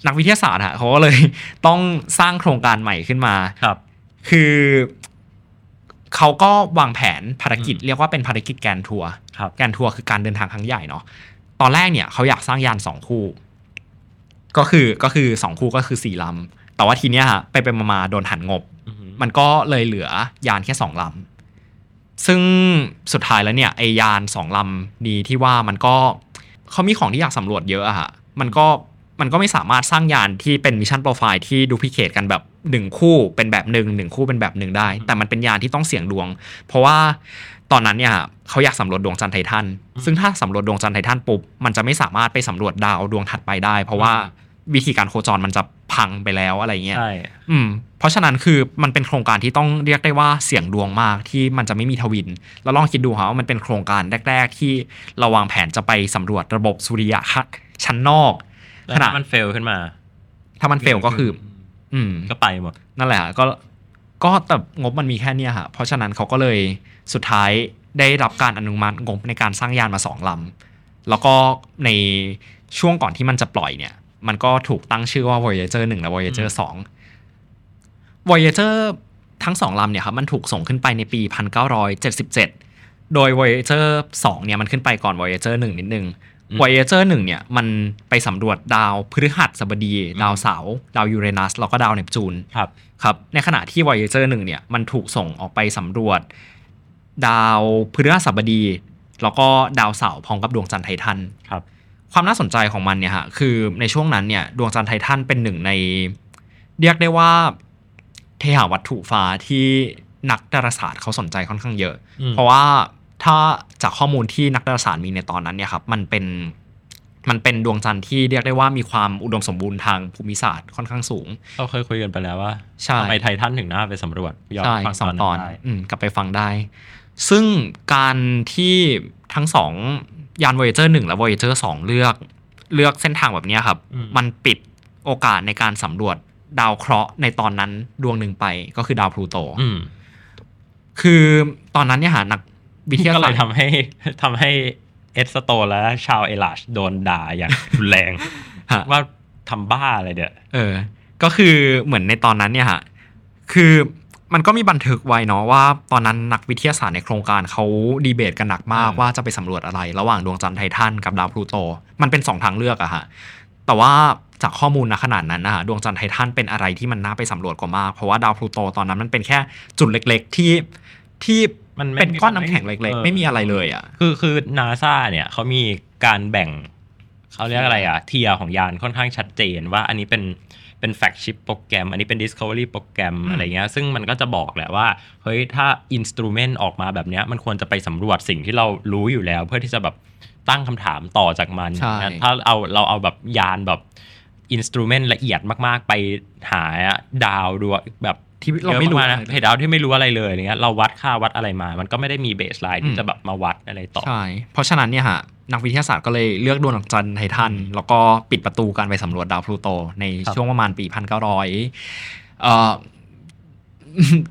นักวิทยาศาสตร์อะเขาก็เลยต้องสร้างโครงการใหม่ขึ้นมา
ครับ
คือ เขาก็วางแผนภารกิจ
อืม
เรียกว่าเป็นภารกิจ Grand Tour
ครับ
Grand Tour คือการเดินทางครั้งใหญ่เนาะตอนแรกเนี่ยเขาอยากสร้างยานสองคู่ ก็คือก็คือสองคู่ก็คือสี่ลำแต่ว่าทีเนี้ยฮะไปไปมาๆโดนหั่นงบ
อือหือ
มันก็เลยเหลือยานแค่สองลำซึ่งสุดท้ายแล้วเนี่ยไอยานสองลำนี้ที่ว่ามันก็เขามีของที่อยากสำรวจเยอะอะฮะมันก็มันก็ไม่สามารถสร้างยานที่เป็น mission profile ที่ duplicate กันแบบ หนึ่งคู่เป็นแบบหนึ่งหนึ่งคู่เป็นแบบหนึ่งได้ แต่มันเป็นยานที่ต้องเสี่ยงดวง เพราะว่าตอนนั้นเนี่ยเขาอยากสำรวจดวงจันทร์ไททันซึ่งถ้าสำรวจดวงจันทร์ไททันปุ๊บมันจะไม่สามารถไปสำรวจดาวดวงถัดไปได้ เพราะว่าวิธีการโคจรมันจะพังไปแล้วอะไรเงี้ย
ใช่
อืม เพราะฉะนั้นคือมันเป็นโครงการที่ต้องเรียกได้ว่าเสี่ยงดวงมากที่มันจะไม่มีทวิน แล้วลองคิดดูครับว่ามันเป็นโครงการแรก ๆ ที่เราวางแผนจะไปสำรวจระบบสุริยะชั้นนอก
แล้ว
ขณะ
ถ้ามันเฟลขึ้นมา
ถ้ามันเฟลก็คือ อืม
ก็ไปหมด
นั่นแหละฮะก็ก็แต่งบมันมีแค่เนี้ยฮะเพราะฉะนั้นเขาก็เลยสุดท้ายได้รับการอนุมัติงบในการสร้างยานมาสองลำแล้วก็ในช่วงก่อนที่มันจะปล่อยเนี่ย มันก็ถูกตั้งชื่อว่า Voyager 1 และ Voyager 2 Voyager ทั้งสองลำเนี่ยครับมันถูกส่งขึ้นไปในปี 1977 โดย Voyager 2 เนี่ยมันขึ้นไปก่อน Voyager 1 นิดนึง
อืม
Voyager 1เนี่ยมันไปสำรวจดาวพฤหัสบดี ดาวเสาร์ดาวยูเรนัสแล้วก็ดาวเนปจูน
ครับ
ครับในขณะที่ Voyager 1เนี่ยมันถูกส่งออกไปสำรวจ ดาวพฤหัสบดี แล้วก็ดาวเสาร์พร้อมกับดวงจันทร์ไททัน
ครับ
ความน่าสนใจของมันเนี่ยฮะคือในช่วงนั้นเนี่ยดวงจันทร์ไททันเป็นหนึ่งใน เรียกได้ว่าเทหาวัตถุฟ้าที่นักดาราศาสตร์เขาสนใจค่อนข้างเยอะ
อืม
เพราะว่า ถ้าจากข้อมูลที่นักดาราศาสตร์มีในตอนนั้นเนี่ยครับมันเป็นมันเป็นดวงจันทร์ที่เรียกได้ว่ามีความอุดมสมบูรณ์ทางภูมิศาสตร์ค่อนข้างสูง
เราเคยคุยกันไปแล้วว่า
ใช่
ทำไมไททันถึงน่าไปสำรวจย้อน
ใช่
ฟัง
สองตอน
ได้
อืมกลับไปฟังได้ ซึ่งการที่ทั้งสองยาน Voyager 1 และ Voyager 2 เลือกเลือกเส้นทางแบบเนี้ยครับ
อืม
มันปิดโอกาสในการสำรวจดาวเคราะห์ในตอนนั้นดวงหนึ่งไปก็คือดาวพลูโต
อืม
คือตอนนั้นเนี่ยหานัก วิทยา
ก็เล
ศาสต
ย
ร์
ทำให้ทำให้เอสโตนและชาวเอลาชโดนด่าอย่างรุนแรง
ฮะ
ว่าทำบ้าอะไรเดี๋ย
เออ ก็คือเหมือนในตอนนั้นเนี่ยฮะคือมันก็มีบันทึกไว้เนาะว่าตอนนั้นนักวิทยาศาสตร์ในโครงการเขาดีเบตกันหนักมาก
อืม
ว่าจะไปสำรวจอะไร ระหว่างดวงจันทร์ไททันกับดาวพลูโต มันเป็นสองทางเลือกอะฮะแต่ว่าจากข้อมูลนะขนาดนั้นนะฮะดวงจันทร์ไททันเป็นอะไรที่มันน่าไปสำรวจกว่ามาก เพราะว่าดาวพลูโตตอนนั้นมันเป็นแค่จุดเล็ก ๆที่ที่
มันไม่
เป็นก้อนน้ำแข็งเล็ก
ออ
ๆไม่มีอะไรเลยอะ
คือคือนาซาเนี่ยเขามีการแบ่งเขาเรียกอะไรอะ tier ของยานค่อนข้างชัดเจนว่าอันนี้เป็นเป็น flagship program อันนี้เป็น Discovery program อะไรเงี้ยซึ่งมันก็จะบอกแหละว่า เฮ้ย ถ้า instrument ออกมาแบบเนี้ยมันควรจะไปสำรวจสิ่งที่เรารู้อยู่แล้ว เพื่อที่จะแบบตั้งคำถามต่อจากมัน
ใช่
นะถ้าเอาเราเอาแบบยานแบบ instrument ละเอียดมาก ๆ ไปหาดาวดวงแบบ
ที่เราไม่รู้
เยอะากๆนะเพดาวที่ไม่รู้อะไรเลยอย่างเงี้ยเราวัดค่าวัดอะไรมา มันก็ไม่ได้มี baseline
อื
ที่
มัน
จะแบบมาวัดอะไรต่อ
ใช่เพราะฉะนั้นเนี่ยฮะนักวิทยาศาสตร์ก็เลยเลือกดวงจันทร์ไททันแล้วก็ปิดประตูการไปสำรวจดาวพลูโต ใน
ครับ
ช่วงประมาณปี1900เอ่อ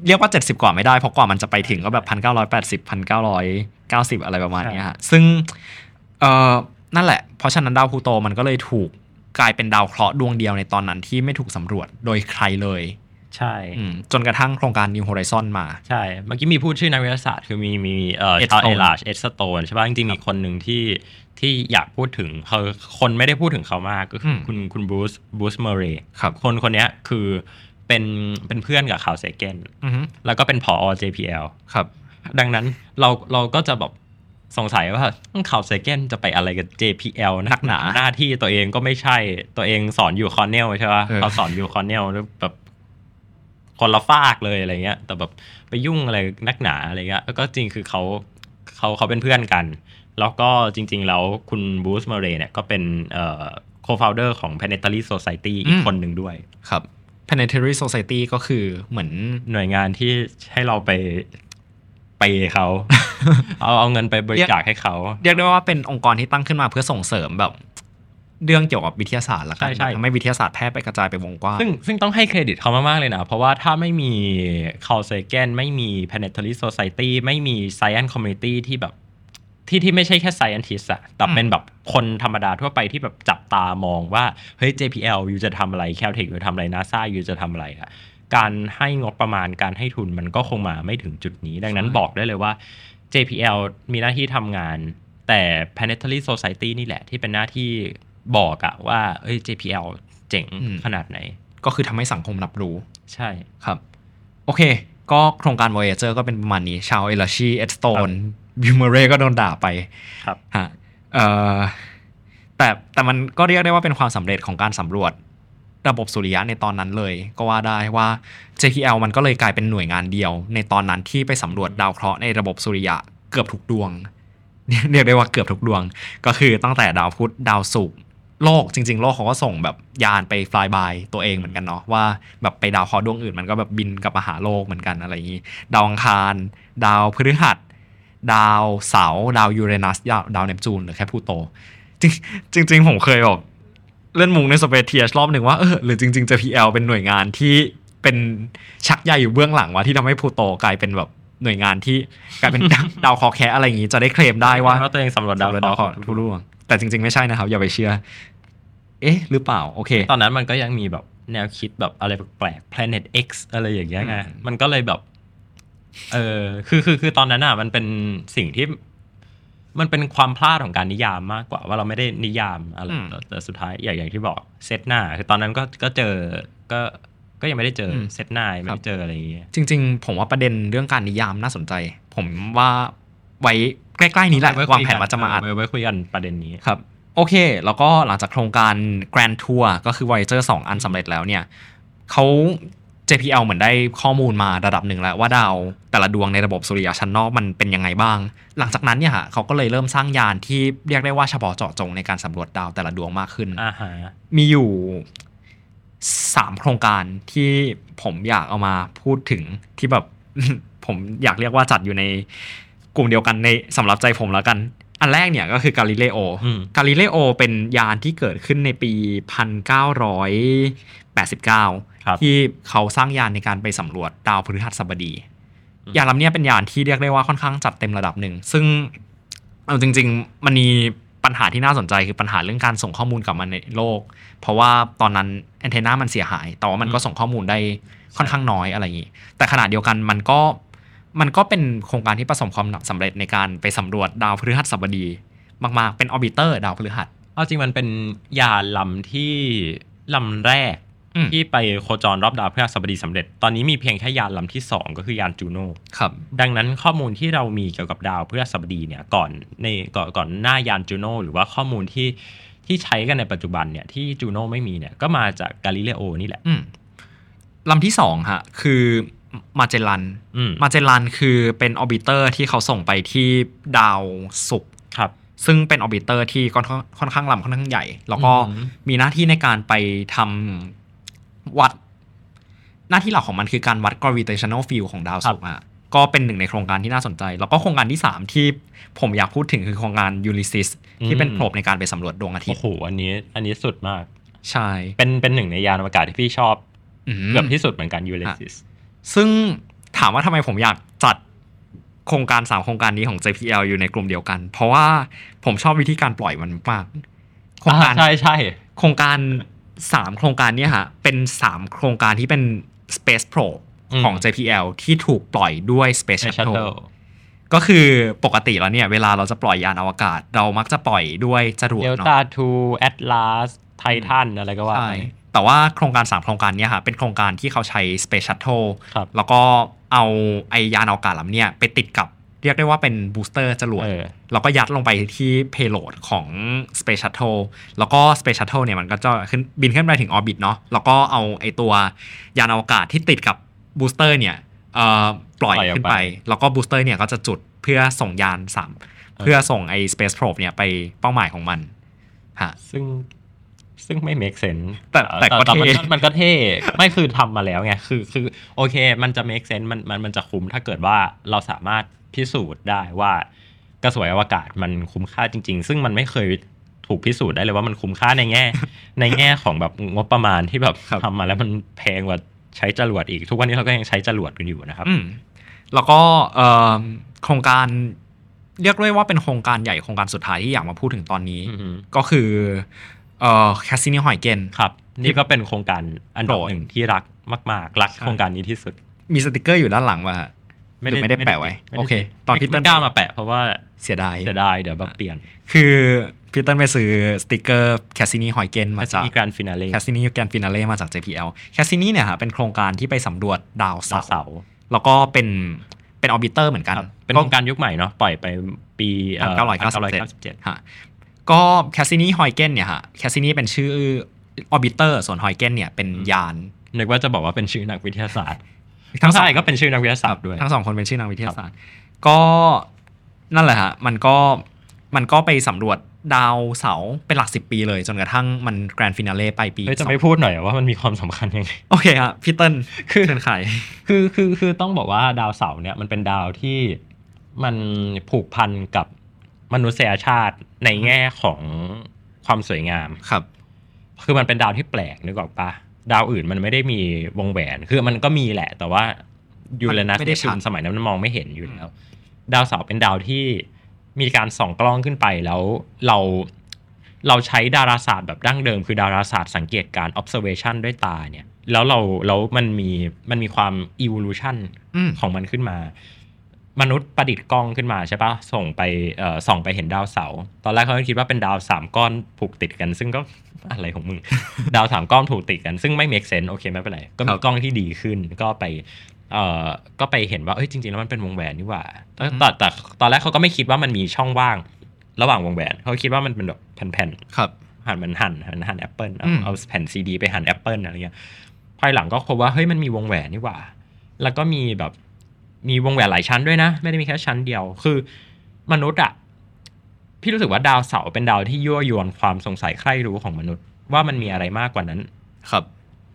เรียกว่า 70 กว่าไม่ได้ เพราะกว่ามันจะไปถึงก็แบบ1980 1990อะไรประมาณเนี้ยฮะซึ่งเอ่อนั่นแหละ เพราะฉะนั้นดาวพลูโตมันก็เลยถูกกลายเป็นดาวเคราะห์ดวงเดียวในตอนนั้นที่ไม่ถูกสำรวจโดยใครเลย
ใช่
อืมจนกระทั่งโครงการ New Horizon มา
ใช่ เมื่อกี้มีพูดชื่อนักวิทยาศาสตร์ คือมีมีเอ่อ
Ed
ชาว
Stone
เอลาชเอ็ดสโตนใช่ป่ะจริงๆมีคนหนึ่งที่ที่อยากพูดถึงเขาคนไม่ได้พูดถึงเขามากก็คืออ
ม
คุณคุณบรูซบรูซเมอร์เรย์
ครับ
คนคนเนี้ยคือเป็นเป็นเพื่อนกับ Carl Sagan
อือฮึ
แล้วก็เป็นผอ JPL
ครับ
ดังนั้นเราเราก็จะแบบสงสัยว่า Carl Sagan จะไปอะไรกับ JPL
หนักหนา
หน้าที่ตัวเองก็ไม่ใช่ตัวเองสอนอยู่คอนเนลใช่ป่ะ
เออ
เขาสอนอยู่คอนเนลแล้วแบบ คนละฟากเลยอะไรเงี้ย แต่แบบไปยุ่งอะไรนักหนาอะไรเงี้ยแล้วก็จริงคือเขาเขาเขาเป็นเพื่อนกัน แล้วก็จริง ๆ แล้วคุณบูสมาเรย์เนี่ยก็เป็นเอ่อ co-founder ของ Planetary Society อีกคนหนึ่งด้วย
ครับ Planetary Society ก็คือเหมือน
หน่วยงานที่ให้เราไปไปย์เขาเอาเอาเงินไปบริจาคให้เขา
เรียกได้ว่าเป็นองค์กรที่ตั้งขึ้นมาเพื่อส่งเสริมแบบ เรื่องเกี่ยวกับวิทยาศาสตร์ละกัน
ใช่ใช่
ทำให้วิทยาศาสตร์แพร่ไปกระจายไปวงกว้าง
ซึ่งซึ่งต้องให้เครดิตเขามาก ๆ เลยนะ เพราะว่าถ้าไม่มี c a l s a g e n ไม่มี Planetary Society ไม่มี Science Community ที่แบบที่ที่ไม่ใช่แค่ Scientist อะแต่เป็นแบบคนธรรมดาทั่วไปที่แบบจับตามองว่า เฮ้ย JPL อยู่จะทำอะไร Caltech อยู่จะทำอะไร NASA อยู่จะทำอะไรอะการให้งบประมาณการให้ทุนมันก็คงมาไม่ถึงจุดนี้ ดังนั้น
ใช่
บอกได้เลยว่า JPL มีหน้าที่ทำงาน แต่ Planetary Society นี่แหละที่เป็นหน้าที่ บอกอะว่าเอ้ย JPL เจ๋งขนาดไหน
ก็คือทำให้สังคมรับรู้
ใช่
ครับ โอเค ก็โครงการ Voyager ก็เป็นประมาณนี้ ชาวเอลชีเอ็ดสโตนบิวเมเรก็โดนด่าไป
ครับ
ฮะเอ่อแต่แต่มันก็เรียกได้ว่าเป็นความสำเร็จของการสำรวจระบบสุริยะในตอนนั้นเลย ก็ว่าได้ว่า JPL มันก็เลยกลายเป็นหน่วยงานเดียว ในตอนนั้นที่ไปสำรวจดาวเคราะห์ในระบบสุริยะเกือบทุกดวง เรียกได้ว่าเกือบทุกดวง ก็คือตั้งแต่ดาวพุธดาวศุกร์ โลกจริง ๆ โลกเขาก็ส่งแบบยานไป fly by ตัวเองเหมือนกันเนาะว่าแบบไปดาวเคราะห์ดวงอื่นมันก็แบบบินกลับมาหาโลกเหมือนกันอะไรอย่างนี้ ดาวอังคาร ดาวพฤหัส ดาวเสาร์ดาวยูเรนัส ดาวเนปจูนหรือแค่พลูโต จริงจริงๆผมเคยแบบเล่นมุกใน Spaceth อบหนึ่งว่าเออหรือจริง ๆ JPL เป็นหน่วยงานที่เป็นชักใหญ่อยู่เบื้องหลังว่าที่ทำให้พลูโตกลายเป็นแบบหน่วยงานที่กลายเป็นดาวเคอแคอะไรอย่างนี้จะได้เคลมได้ว่า
ว่าตัวเองสำรวจดาว
ดาวเคราะห์ทุกดวง แต่จริง ๆ ไม่ใช่นะครับ อย่าไปเชื่อ เอ๊ะ หรือเปล่า โอเค
ตอนนั้นมันก็ยังมีแบบแนวคิดแบบอะไรแปลกๆ Planet X อะไรอย่างเงี้ยไง
อืม
มันก็เลยแบบ เออคือคือคือตอนนั้นอะ มันเป็นสิ่งที่ มันเป็นความพลาดของการนิยามมากกว่า ว่าเราไม่ได้นิยามอะไรแต่แต่สุดท้ายอย่างอย่างที่บอกเซตหน้า คือตอนนั้นก็ก็เจอก็ก็ยังไม่ได้เจออเซตหน้าไม่ได้เจออะไรอย่างเงี้ย
จริง ๆ ผมว่าประเด็นเรื่องการนิยามน่าสนใจ ผมว่าไว้ ใกล้ๆนี้แหละ
ไคุยกั
วางแผนว่าจะมาอัด
ไว้ไว้คุยกันประเด็นนี้
ครับโอเค แล้วก็หลังจากโครงการ Grand Tour ก็คือ Voyager 2 อันสำเร็จแล้วเนี่ยเขา JPL เหมือนได้ข้อมูลมาระดับหนึ่งแล้วว่าดาวแต่ละดวงในระบบสุริยะชั้นนอกมันเป็นยังไงบ้าง หลังจากนั้นเนี่ยฮะเขาก็เลยเริ่มสร้างยานที่เรียกได้ว่าเฉพาะเจาะจงในการสำรวจดาวแต่ละดวงมากขึ้น
อ่าฮะ
มีอยู่สามโครงการที่ผมอยากเอามาพูดถึงที่แบบ ผมอยากเรียกว่าจัดอยู่ใน กลุ่มเดียวกันในสำหรับใจผมแล้วกัน อันแรกเนี่ยก็คือกาลิเลโอ
อืม
กาลิเลโอเป็นยานที่เกิดขึ้นในปี 1989
ครับ
ที่เขาสร้างยานในการไปสำรวจดาวพฤหัสบดี
อืม
ยานลำเนี้ยเป็นยานที่เรียกได้ว่าค่อนข้างจัดเต็มระดับหนึ่ง ซึ่งเอาจริง ๆ มันมีปัญหาที่น่าสนใจคือปัญหาเรื่องการส่งข้อมูลกลับมาในโลก เพราะว่าตอนนั้น antenna มันเสียหาย แต่ว่ามันก็ส่งข้อมูลได้ค่อนข้างน้อยอะไรอย่างนี้ แต่ขณะเดียวกันมันก็ มันก็เป็นโครงการที่ประสบความสำเร็จในการไปสำรวจดาวพฤหัสบดี มาก ๆ เป็น orbiter ดาวพฤหัส
เอาจริงมันเป็นยานลำที่ลำแรก
อืม
ที่ไปโคจรรอบดาวพฤหัสบดีสำเร็จ ตอนนี้มีเพียงแค่ยานลำที่ 2 ก็คือยานจูโน่
ครับ
ดังนั้นข้อมูลที่เรามีเกี่ยวกับดาวพฤหัสบดีเนี่ยก่อนในก่อนก่อนหน้ายานจูโน่หรือว่าข้อมูลที่ที่ใช้กันในปัจจุบันเนี่ยที่จูโน่ไม่มีเนี่ยก็มาจากกาลิเลโอนี่แหละ
อืมลำที่สองฮะคือ Magellan
อืม
Magellan คือเป็น orbiter ที่เขาส่งไปที่ดาวศุกร์
ครับ
ซึ่งเป็น orbiter ที่ค่อนข้างค่อนข้างลำค่อนข้างใหญ่ แล้วก็
อืม
มีหน้าที่ในการไปทำวัด หน้าที่หลักของมันคือการวัด gravitational field ของดาวศุกร์อะก็เป็นหนึ่งในโครงการที่น่าสนใจ แล้วก็โครงการที่ 3 ที่ผมอยากพูดถึงคือโครงการ Ulysses ที่เป็นโผล่ในการไปสำรวจดวงอาทิต
โอ้
ย์
โหอันนี้อันนี้สุดมาก
ใช่
เป็นเป็นหนึ่งในยานอวกาศที่พี่ชอบ
อืม
เกือบที่สุดเหมือนกัน Ulysses
ซึ่ งถามว่าทำไมผมอยากจัดโครงการ 3 โครงการนี้ของ JPL อยู่ในกลุ่มเดียวกัน เพราะว่าผมชอบวิธีการปล่อยมันมากโครงการ
อ่าใช่ใช่
โครงการ 3 โครงการเนี้ฮะเป็น 3 โครงการที่เป็น Space Probe ของ JPL ที่ถูกปล่อยด้วย Space
ใน
Shuttle
Shuttle
ก็คือปกติแล้วเนี่ย เวลาเราจะปล่อยยานอวกาศ เรามักจะปล่อยด้วยจรวด
เดล
เนาะ
ต้าทูแอตลาสไททันอะไรก็ว่า
ใช่
ไป
แต่ว่าโครงการ 3 โครงการเนี้ยฮะเป็นโครงการที่เขาใช้ Space Shuttle
ครับ
แล้วก็เอาไอยานอวกาศลำเนี้ยไปติดกับเรียกได้ว่าเป็นบูสเตอร์จรวด
เออ
แล้วก็ยัดลงไปที่ payload ของ Space Shuttle แล้วก็ Space Shuttle เนี่ยมันก็จะขึ้นบินขึ้นไปถึง orbit เนาะแล้วก็เอาไอตัวยานอวกาศที่ติดกับบูสเตอร์เนี่ยเอ่อปล่อย
ปล่อยออกไป
ขึ้นไป แล้วก็บูสเตอร์เนี่ยก็จะจุดเพื่อส่งยานสามเพื่อส่งไอ Space Probe เนี่ยไปเป้าหมายของมันฮะ
ซึ่ง ซึ่งไม่ make sense
แต่แต่ก็
มัน
เท่
มันก็เท่ไม่คือทำมาแล้วไงคือคือโอเค มันจะ make sense มันมันมันจะคุ้มถ้าเกิดว่าเราสามารถพิสูจน์ได้ว่ากระสวยอวกาศมันคุ้มค่าจริง ๆ ซึ่งมันไม่เคยถูกพิสูจน์ได้เลยว่ามันคุ้มค่าในแง่ ในแง่ของแบบงบประมาณที่แบบ
ครับ
ทำมาแล้วมันแพงกว่าใช้จรวดอีก ทุกวันนี้เราก็ยังใช้จรวดกันอยู่นะครับ
อืมแล้วก็เอ่อโครงการเรียกได้ว่าเป็นโครงการใหญ่โครงการสุดท้ายที่อยากมาพูดถึงตอนนี้
อืม
ก็คือ เอ่อแคสซินีหอยเกน
ครับ นี่ก็เป็นโครงการอันดับ
โปรด
หนึ่งที่รักมาก ๆ รัก
ใช่
โครงการนี้ที่สุด
มีสติกเกอร์อยู่ด้านหลังว่าหรือไม่ได้แปะไว้ไม่
ด้
โอเค
ติด
ตอนพี่เติ้ล
ไม่กล้ามาแปะเพราะว่า
เสียดาย
เสียดายเดี๋ยวแบบเปลี่ยน
คือพี่เติ้ลไปซื้อสติกเกอร์แคสซินีฮอยเกนส์มาจาก
อีก Grand Finale
แคสซินี Grand Finale มาจาก JPL แคสซินีเนี่ยฮะเป็นโครงการที่ไปสำรวจดาว
ดาว
เสา
เสาร์
แล้วก็เป็นเป็น orbiter เหมือนกัน
เป็นโครงการยุคใหม่เนาะปล่อยไปปีเอ่อ
1997
1997
ฮะ ก็แคสซินีฮอยเกนส์เนี่ยฮะแคสซินีเป็นชื่อorbiter ส่วนฮอยเกนส์เนี่ยเป็นยาน
นึกว่าจะบอกว่าเป็นชื่อนักวิทยาศาสตร์
ทั้ง
ทั้
งสอง
ใช่ก็เป็นชื่อนักวิทยาศาสตร์ด้วย
ทั้งสองคนเป็นชื่อนักวิทยาศาสตร์ ก็นั่นแหละฮะมันก็มันก็ไปสำรวจดาวเสาร์เป็นหลักสิบปีเลย จนกระทั่งมัน Grand Finale ไปปี
เฮ้ยจะ
สอง
ไม่พูดหน่อยเหรอว่ามันมีความสำคัญยังไง
โอเคฮะพี่เติ้ลคือเชิญขาย
คือคือคือต้องบอกว่าดาวเสาร์เนี่ยมันเป็นดาวที่มันผูกพันกับ มนุษยชาติในแง่ของความสวยงาม
ครับ
คือมันเป็นดาวที่แปลกนึกออกปะดาวอื่นมันไม่ได้มีวงแหวน คือมันก็มีแหละ แต่ว่ายูเรนัส
ไม่ได้
เน
ชั
ป
ด
จูนสมัยนั้นมันมองไม่เห็นอยู่แล้ว ดาวเสาร์เป็นดาวที่มีการส่องกล้องขึ้นไปแล้วเราเราใช้ดาราศาสตร์แบบดั้งเดิม คือดาราศาสตร์สังเกตการ observation ด้วยตาเนี่ย แล้วเราแล้วมันมีมันมีความ evolution
อืม
ของมันขึ้นมา มนุษย์ประดิษฐ์กล้องขึ้นมาใช่ปะส่งไปเอ่อส่องไปเห็นดาวเสาร์ตอนแรกเขาก็คิดว่าเป็นดาวสามก้อนผูกติดกัน ซึ่งก็อะไรของมึง ดาวสามก้อนผูกติดกัน ซึ่งไม่ make sense โอเคไม่เป็นไร ก็
ครั
มี
บ
กล้องที่ดีขึ้นก็ไปเอ่อก็ไปเห็นว่าเอ้ยจริงๆแล้วมันเป็นวงแหวนนี่หว่าแต่
อืม
แต่แต่ตอนแรกเขาก็ไม่คิดว่ามันมีช่องว่าง ระหว่างวงแหวนเขาคิดว่ามันเป็นแบบแผ่นๆ
ครับ
หั่นมันหั่นหั่นหั่นแอปเปิลเอา
อืม
เอาแผ่นซีดีไปหั่นแอปเปิลอะไรเงี้ยภายหลังก็พบว่าเฮ้ยมันมีวงแหวนนี่หว่า แล้วก็มีแบบ มีวงแหวนหลายชั้นด้วยนะ ไม่ได้มีแค่ชั้นเดียว คือมนุษย์อะพี่รู้สึกว่าดาวเสาร์เป็นดาวที่ยั่วยวนความสงสัยใคร่รู้ของมนุษย์ ว่ามันมีอะไรมากกว่านั้น
ครับ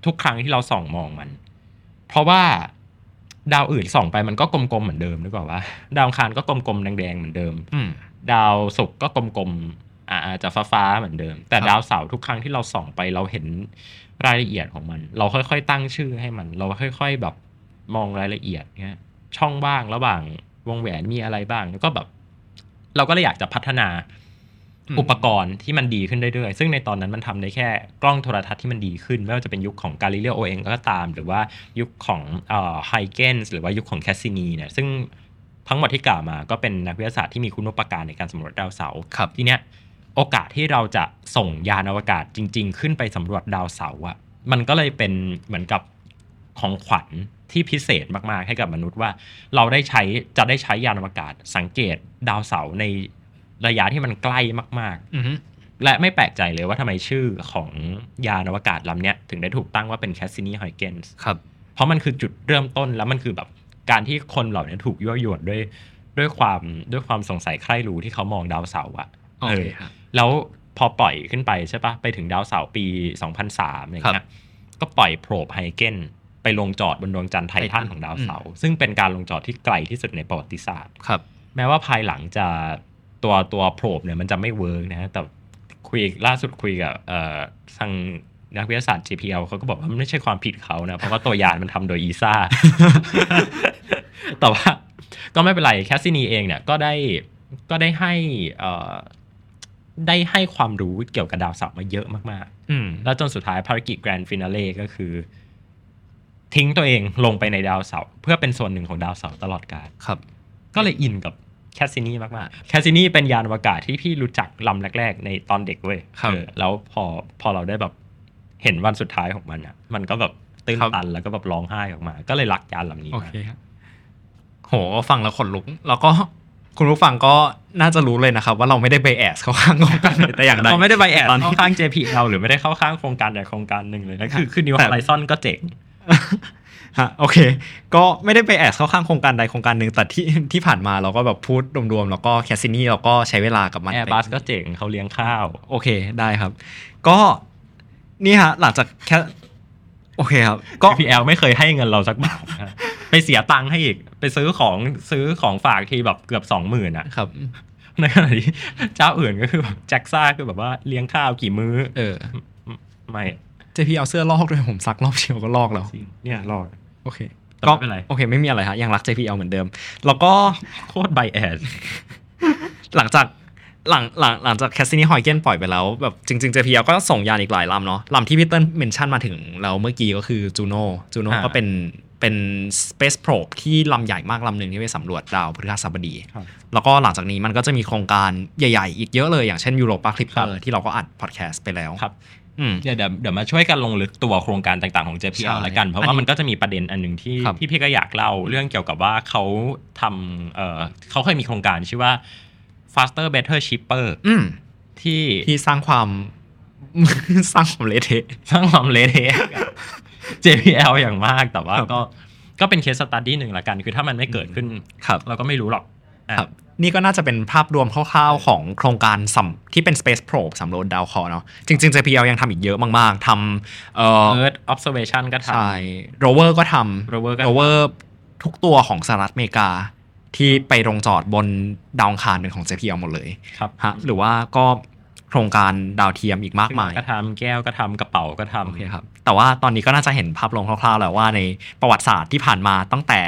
ทุกครั้งที่เราส่องมองมัน เพราะว่าดาวอื่นส่องไปมันก็กลมๆเหมือนเดิมนึกออกว่าดาวอังคารก็กลมๆแดงๆเหมือนเดิม
อืม
ดาวศุกร์ก็กลมๆอ่าอาจจะฟ้าๆเหมือนเดิม แต่
ครับ
ดาวเสาร์ทุกครั้งที่เราส่องไปเราเห็นรายละเอียดของมัน เราค่อยๆ ตั้งชื่อให้มัน เราค่อย ๆแบบมองรายละเอียดเงี้ย ช่องว่างระหว่างวงแหวนมีอะไรบ้างแล้วก็แบบ เราก็เลยอยากจะพัฒนา
อืม
อุปกรณ์ที่มันดีขึ้นเรื่อยๆ ซึ่งในตอนนั้นมันทำได้แค่กล้องโทรทรรศน์ที่มันดีขึ้น ไม่ว่าจะเป็นยุคของกาลิเลโอเองก็ตาม หรือว่ายุคของไฮเกนส์หรือว่ายุคของแคสซินีเนี่ยซึ่งทั้งหมดที่กล่าวมาก็เป็นนักวิทยาศาสตร์ที่มีคุณูปการในการสำรวจดาวเสาร์
ครับ
ทีเนี้ยโอกาสที่เราจะส่งยานอวกาศจริง ๆ ขึ้นไปสำรวจดาวเสาร์อะมันก็เลยเป็นเหมือนกับของขวัญ ที่พิเศษมากๆให้กับมนุษย์ว่า เราได้ใช้จะได้ใช้ยานอวกาศ สังเกตดาวเสาร์ในระยะที่มันใกล้มาก
อือฮึ
ๆและไม่แปลกใจเลยว่าทำไมชื่อของยานอวกาศลำเนี้ยถึงได้ถูกตั้งว่าเป็นแคสซินีไฮเกนส์
ครับ
เพราะมันคือจุดเริ่มต้นแล้วมันคือแบบการที่คนเหล่านี้ถูกยั่วยวนด้วยด้วยความด้วยความสงสัยใคร่รู้ที่เขามองดาวเสาร์อะ
โอเค
เออ
ครับ
แล้วพอปล่อยขึ้นไปใช่ปะไปถึงดาวเสาร์ปี 2003อะไรเงี้ยก็ปล่อย probe ไฮเกนส์ ไปลงจอดบนดวงจันทร์ไททันของดาวเสาร์ซึ่งเป็นการลงจอดที่ไกลที่สุดในประวัติศาสตร์
ครับ
แม้ว่าภายหลังจะตัวตัว probe เนี่ยมันจะไม่ work นะแต่คุยล่าสุดคุยกับเอ่อทางนักวิทยาศาสตร์ JPL เขาก็บอกว่ามันไม่ใช่ความผิดเขานะ เพราะว่าตัวยานมันทำโดย ESA แต่ว่าก็ไม่เป็นไรแคสซินีเองเนี่ยก็ได้ก็ได้ให้เอ่อได้ให้ความรู้เกี่ยวกับดาวเสาร์มาเยอะมาก
อืม
ๆแล้วจนสุดท้ายภารกิจ Grand Finale ก็คือ ทิ้งตัวเองลงไปในดาวเสาร์เพื่อเป็นส่วนหนึ่งของดาวเสาร์ตลอดกาล
ครับ
ก็เลยอินกับแคสซินี่มากๆแคสซินี่เป็นยานอวกาศที่พี่รู้จักลำแรก ๆ ในตอนเด็กเว้ย
ครับ
เออแล้วพอพอเราได้แบบเห็นวันสุดท้ายของมันอะ มันก็แบบตื้น
ครับ
ตันแล้วก็แบบร้องไห้ออกมา ก็เลยรักยานลำนี้
โอ
มา
เคครับโหฟังแล้วขนลุก แล้วก็คุณผู้ฟังก็น่าจะรู้เลยนะครับ ว่าเราไม่ได้ bias เข้าข้างกองกันเลยแต่อย่างใด
เราไม่ได้ bias
ตอนนี้
เข้าข้าง JPL หรือไม่ได้เข้าข้างโครงการใดโครงการหนึ่งเลยนะคือคือนิว
แต่
ไ r ซอนก็เจ๋ง
ฮะโอเค ก็ไม่ได้ bias เข้าข้างโครงการใดโครงการหนึ่งแต่ที่ที่ผ่านมาเราก็แบบพูดรวมๆ แล้วก็แคสซินี่เราก็ใช้เวลากับมัน
แอร์
ไป
บัสก็เจ๋งเขาเลี้ยงข้าว
โอเคได้ครับ ก็นี่ฮะหลังจากแค่โอเคครับ ก็
JPL ไม่เคยให้เงินเราสักบาทนะไปเสียตังค์ให้อีก ไปซื้อของซื้อของฝากทีแบบเกือบสองหมื่นอะ
ครับ
ในขณะที่เจ้าอื่นก็คือแบบแจ็คซ่าคือแบบว่าเลี้ยงข้าวกี่มื้อ
เออ
ไม่
JP เอาเสื้อลอกด้วยผมซักรอบเดียวก็ลอกแล้ว
จริงเนี่ยรอด
โอเค
แต่
ก็
ไม่เป็นไร
โอเค ไม่มีอะไรฮะยังรัก JPL เหมือนเดิม แล้วก็
โคตร bias
หลังจากหลังหลังหลังจากแคสซินี่ฮอยเกนส์ปล่อยไปแล้ว แบบจริงๆ JPL ก็ส่งยานอีกหลายลำเนาะลำที่พี่เติ้ล mention มาถึงเราเมื่อกี้ก็คือจูโน่จูโน่ก็เป็นเป็น Space Probe ที่ลำใหญ่มากลำหนึ่งที่ไปสำรวจดาวพฤหัสบดี
ครับ
แล้วก็หลังจากนี้มันก็จะมีโครงการใหญ่ ๆ อีกเยอะเลย อย่างเช่น Europa
ครั
Clipper
บ
ที่เราก็อัดพอดแคสต์ไปแล้ว
ครับ
อืม
เดี๋ยวเดี๋ยวเดี๋ยวมาช่วยกันลงลึกตัวโครงการต่างๆของ JPL
ใช่
แล้วกัน เพราะ
อัน
ว่า
นี้
มันก็จะมีประเด็นอันหนึ่งที่
ครับ
ที่พี่ก็อยากเล่าเรื่องเกี่ยวกับว่าเขาทำเอ่อเขาเคยมีโครงการชื่อว่า faster better cheaper
อืม
ที่
ที่สร้างความสร้างความเละเทะ
สร้างความเละเทะกับ JPL อย่างมากแต่ว่า
ครับ
ก็ก็เป็นเคสสตัดดี้หนึ่งละกัน คือถ้ามันไม่เกิดขึ้น
ครับ
เราก็ไม่รู้หรอกอะ
ครับ นี่ก็น่าจะเป็นภาพรวมคร่าวๆของโครงการสำที่เป็น Space Probe สำรวจดาวเคราะห์เนาะจริงๆ JPL ยังทำอีกเยอะมากๆทำเอ่อ
Earth observation ก็ท
ใช่ rover ก็ทำ
Rover ก็ทำ
rover ทุกตัวของสหรัฐอเมริกาที่ไปลงจอดบนดาวอังคารเป็นของ JPL หมดเลยำ
ครับ
ฮะหรือว่าก็ โครงการดาวเทียมอีกมากมาย
ก็ทำแก้วก็ทำกระเป๋าก็ทำ
โอเคครับแต่ว่าตอนนี้ก็น่าจะเห็นภาพรวมคร่าวๆแล้วว่าในประวัติศาสตร์ที่ผ่านมาตั้งแต่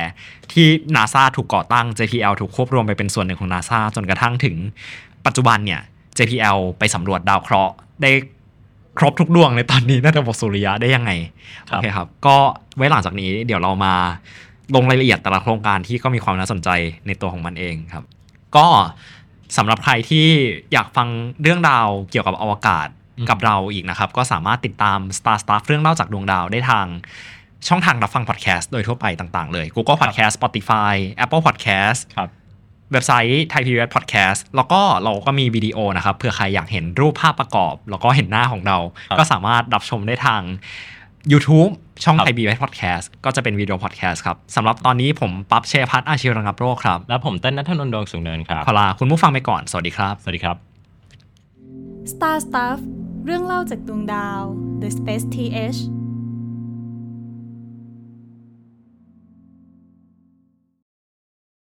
ที่ NASA ถูกก่อตั้ง JPL ถูกควบรวมไปเป็นส่วนหนึ่งของ NASA จนกระทั่งถึงปัจจุบันเนี่ย JPL ไปสำรวจดาวเคราะห์ได้ครบทุกดวงในตอนนี้น่าจะบอกสุริยะได้ยังไง
ครั
โอบเคครับ ก็ไว้หลังจากนี้เดี๋ยวเรามาลงรายละเอียดแต่ละโครงการที่ก็มีความน่าสนใจในตัวของมันเองครับ ก็ สำหรับใครที่อยากฟังเรื่องราวเกี่ยวกับอวกาศ
อืม
กับเราอีกนะครับ ก็สามารถติดตาม Star Stuff เรื่องเล่าจากดวงดาวได้ทางช่องทางรับฟังพอดแคสต์โดยทั่วไปต่างๆเลย Google Podcast Spotify Apple Podcast
ครับ
เว็บไซต์ Thai PBS Podcast แล้วก็เราก็มีวิดีโอนะครับเผื่อใครอยากเห็นรูปภาพประกอบ แล้วก็เห็นหน้าของเรา
ครับ
ก็สามารถรับชมได้ทาง YouTube ช่อง
ครับ
Thai PBS Podcast ก็จะเป็นวิดีโอพอดแคสต์ครับสำหรับตอนนี้ผมปั๊บเชยพัฒน์อาชีวระงับโรคครับ
แล้วผมเต้นนัทนนท์ดวงสูงเนินครับ
ขอลาคุณผู้ฟังไปก่อน สวัสดีครับ
สวัสดีครับ
Star Stuff เรื่องเล่าจากดวงดาว The Space TH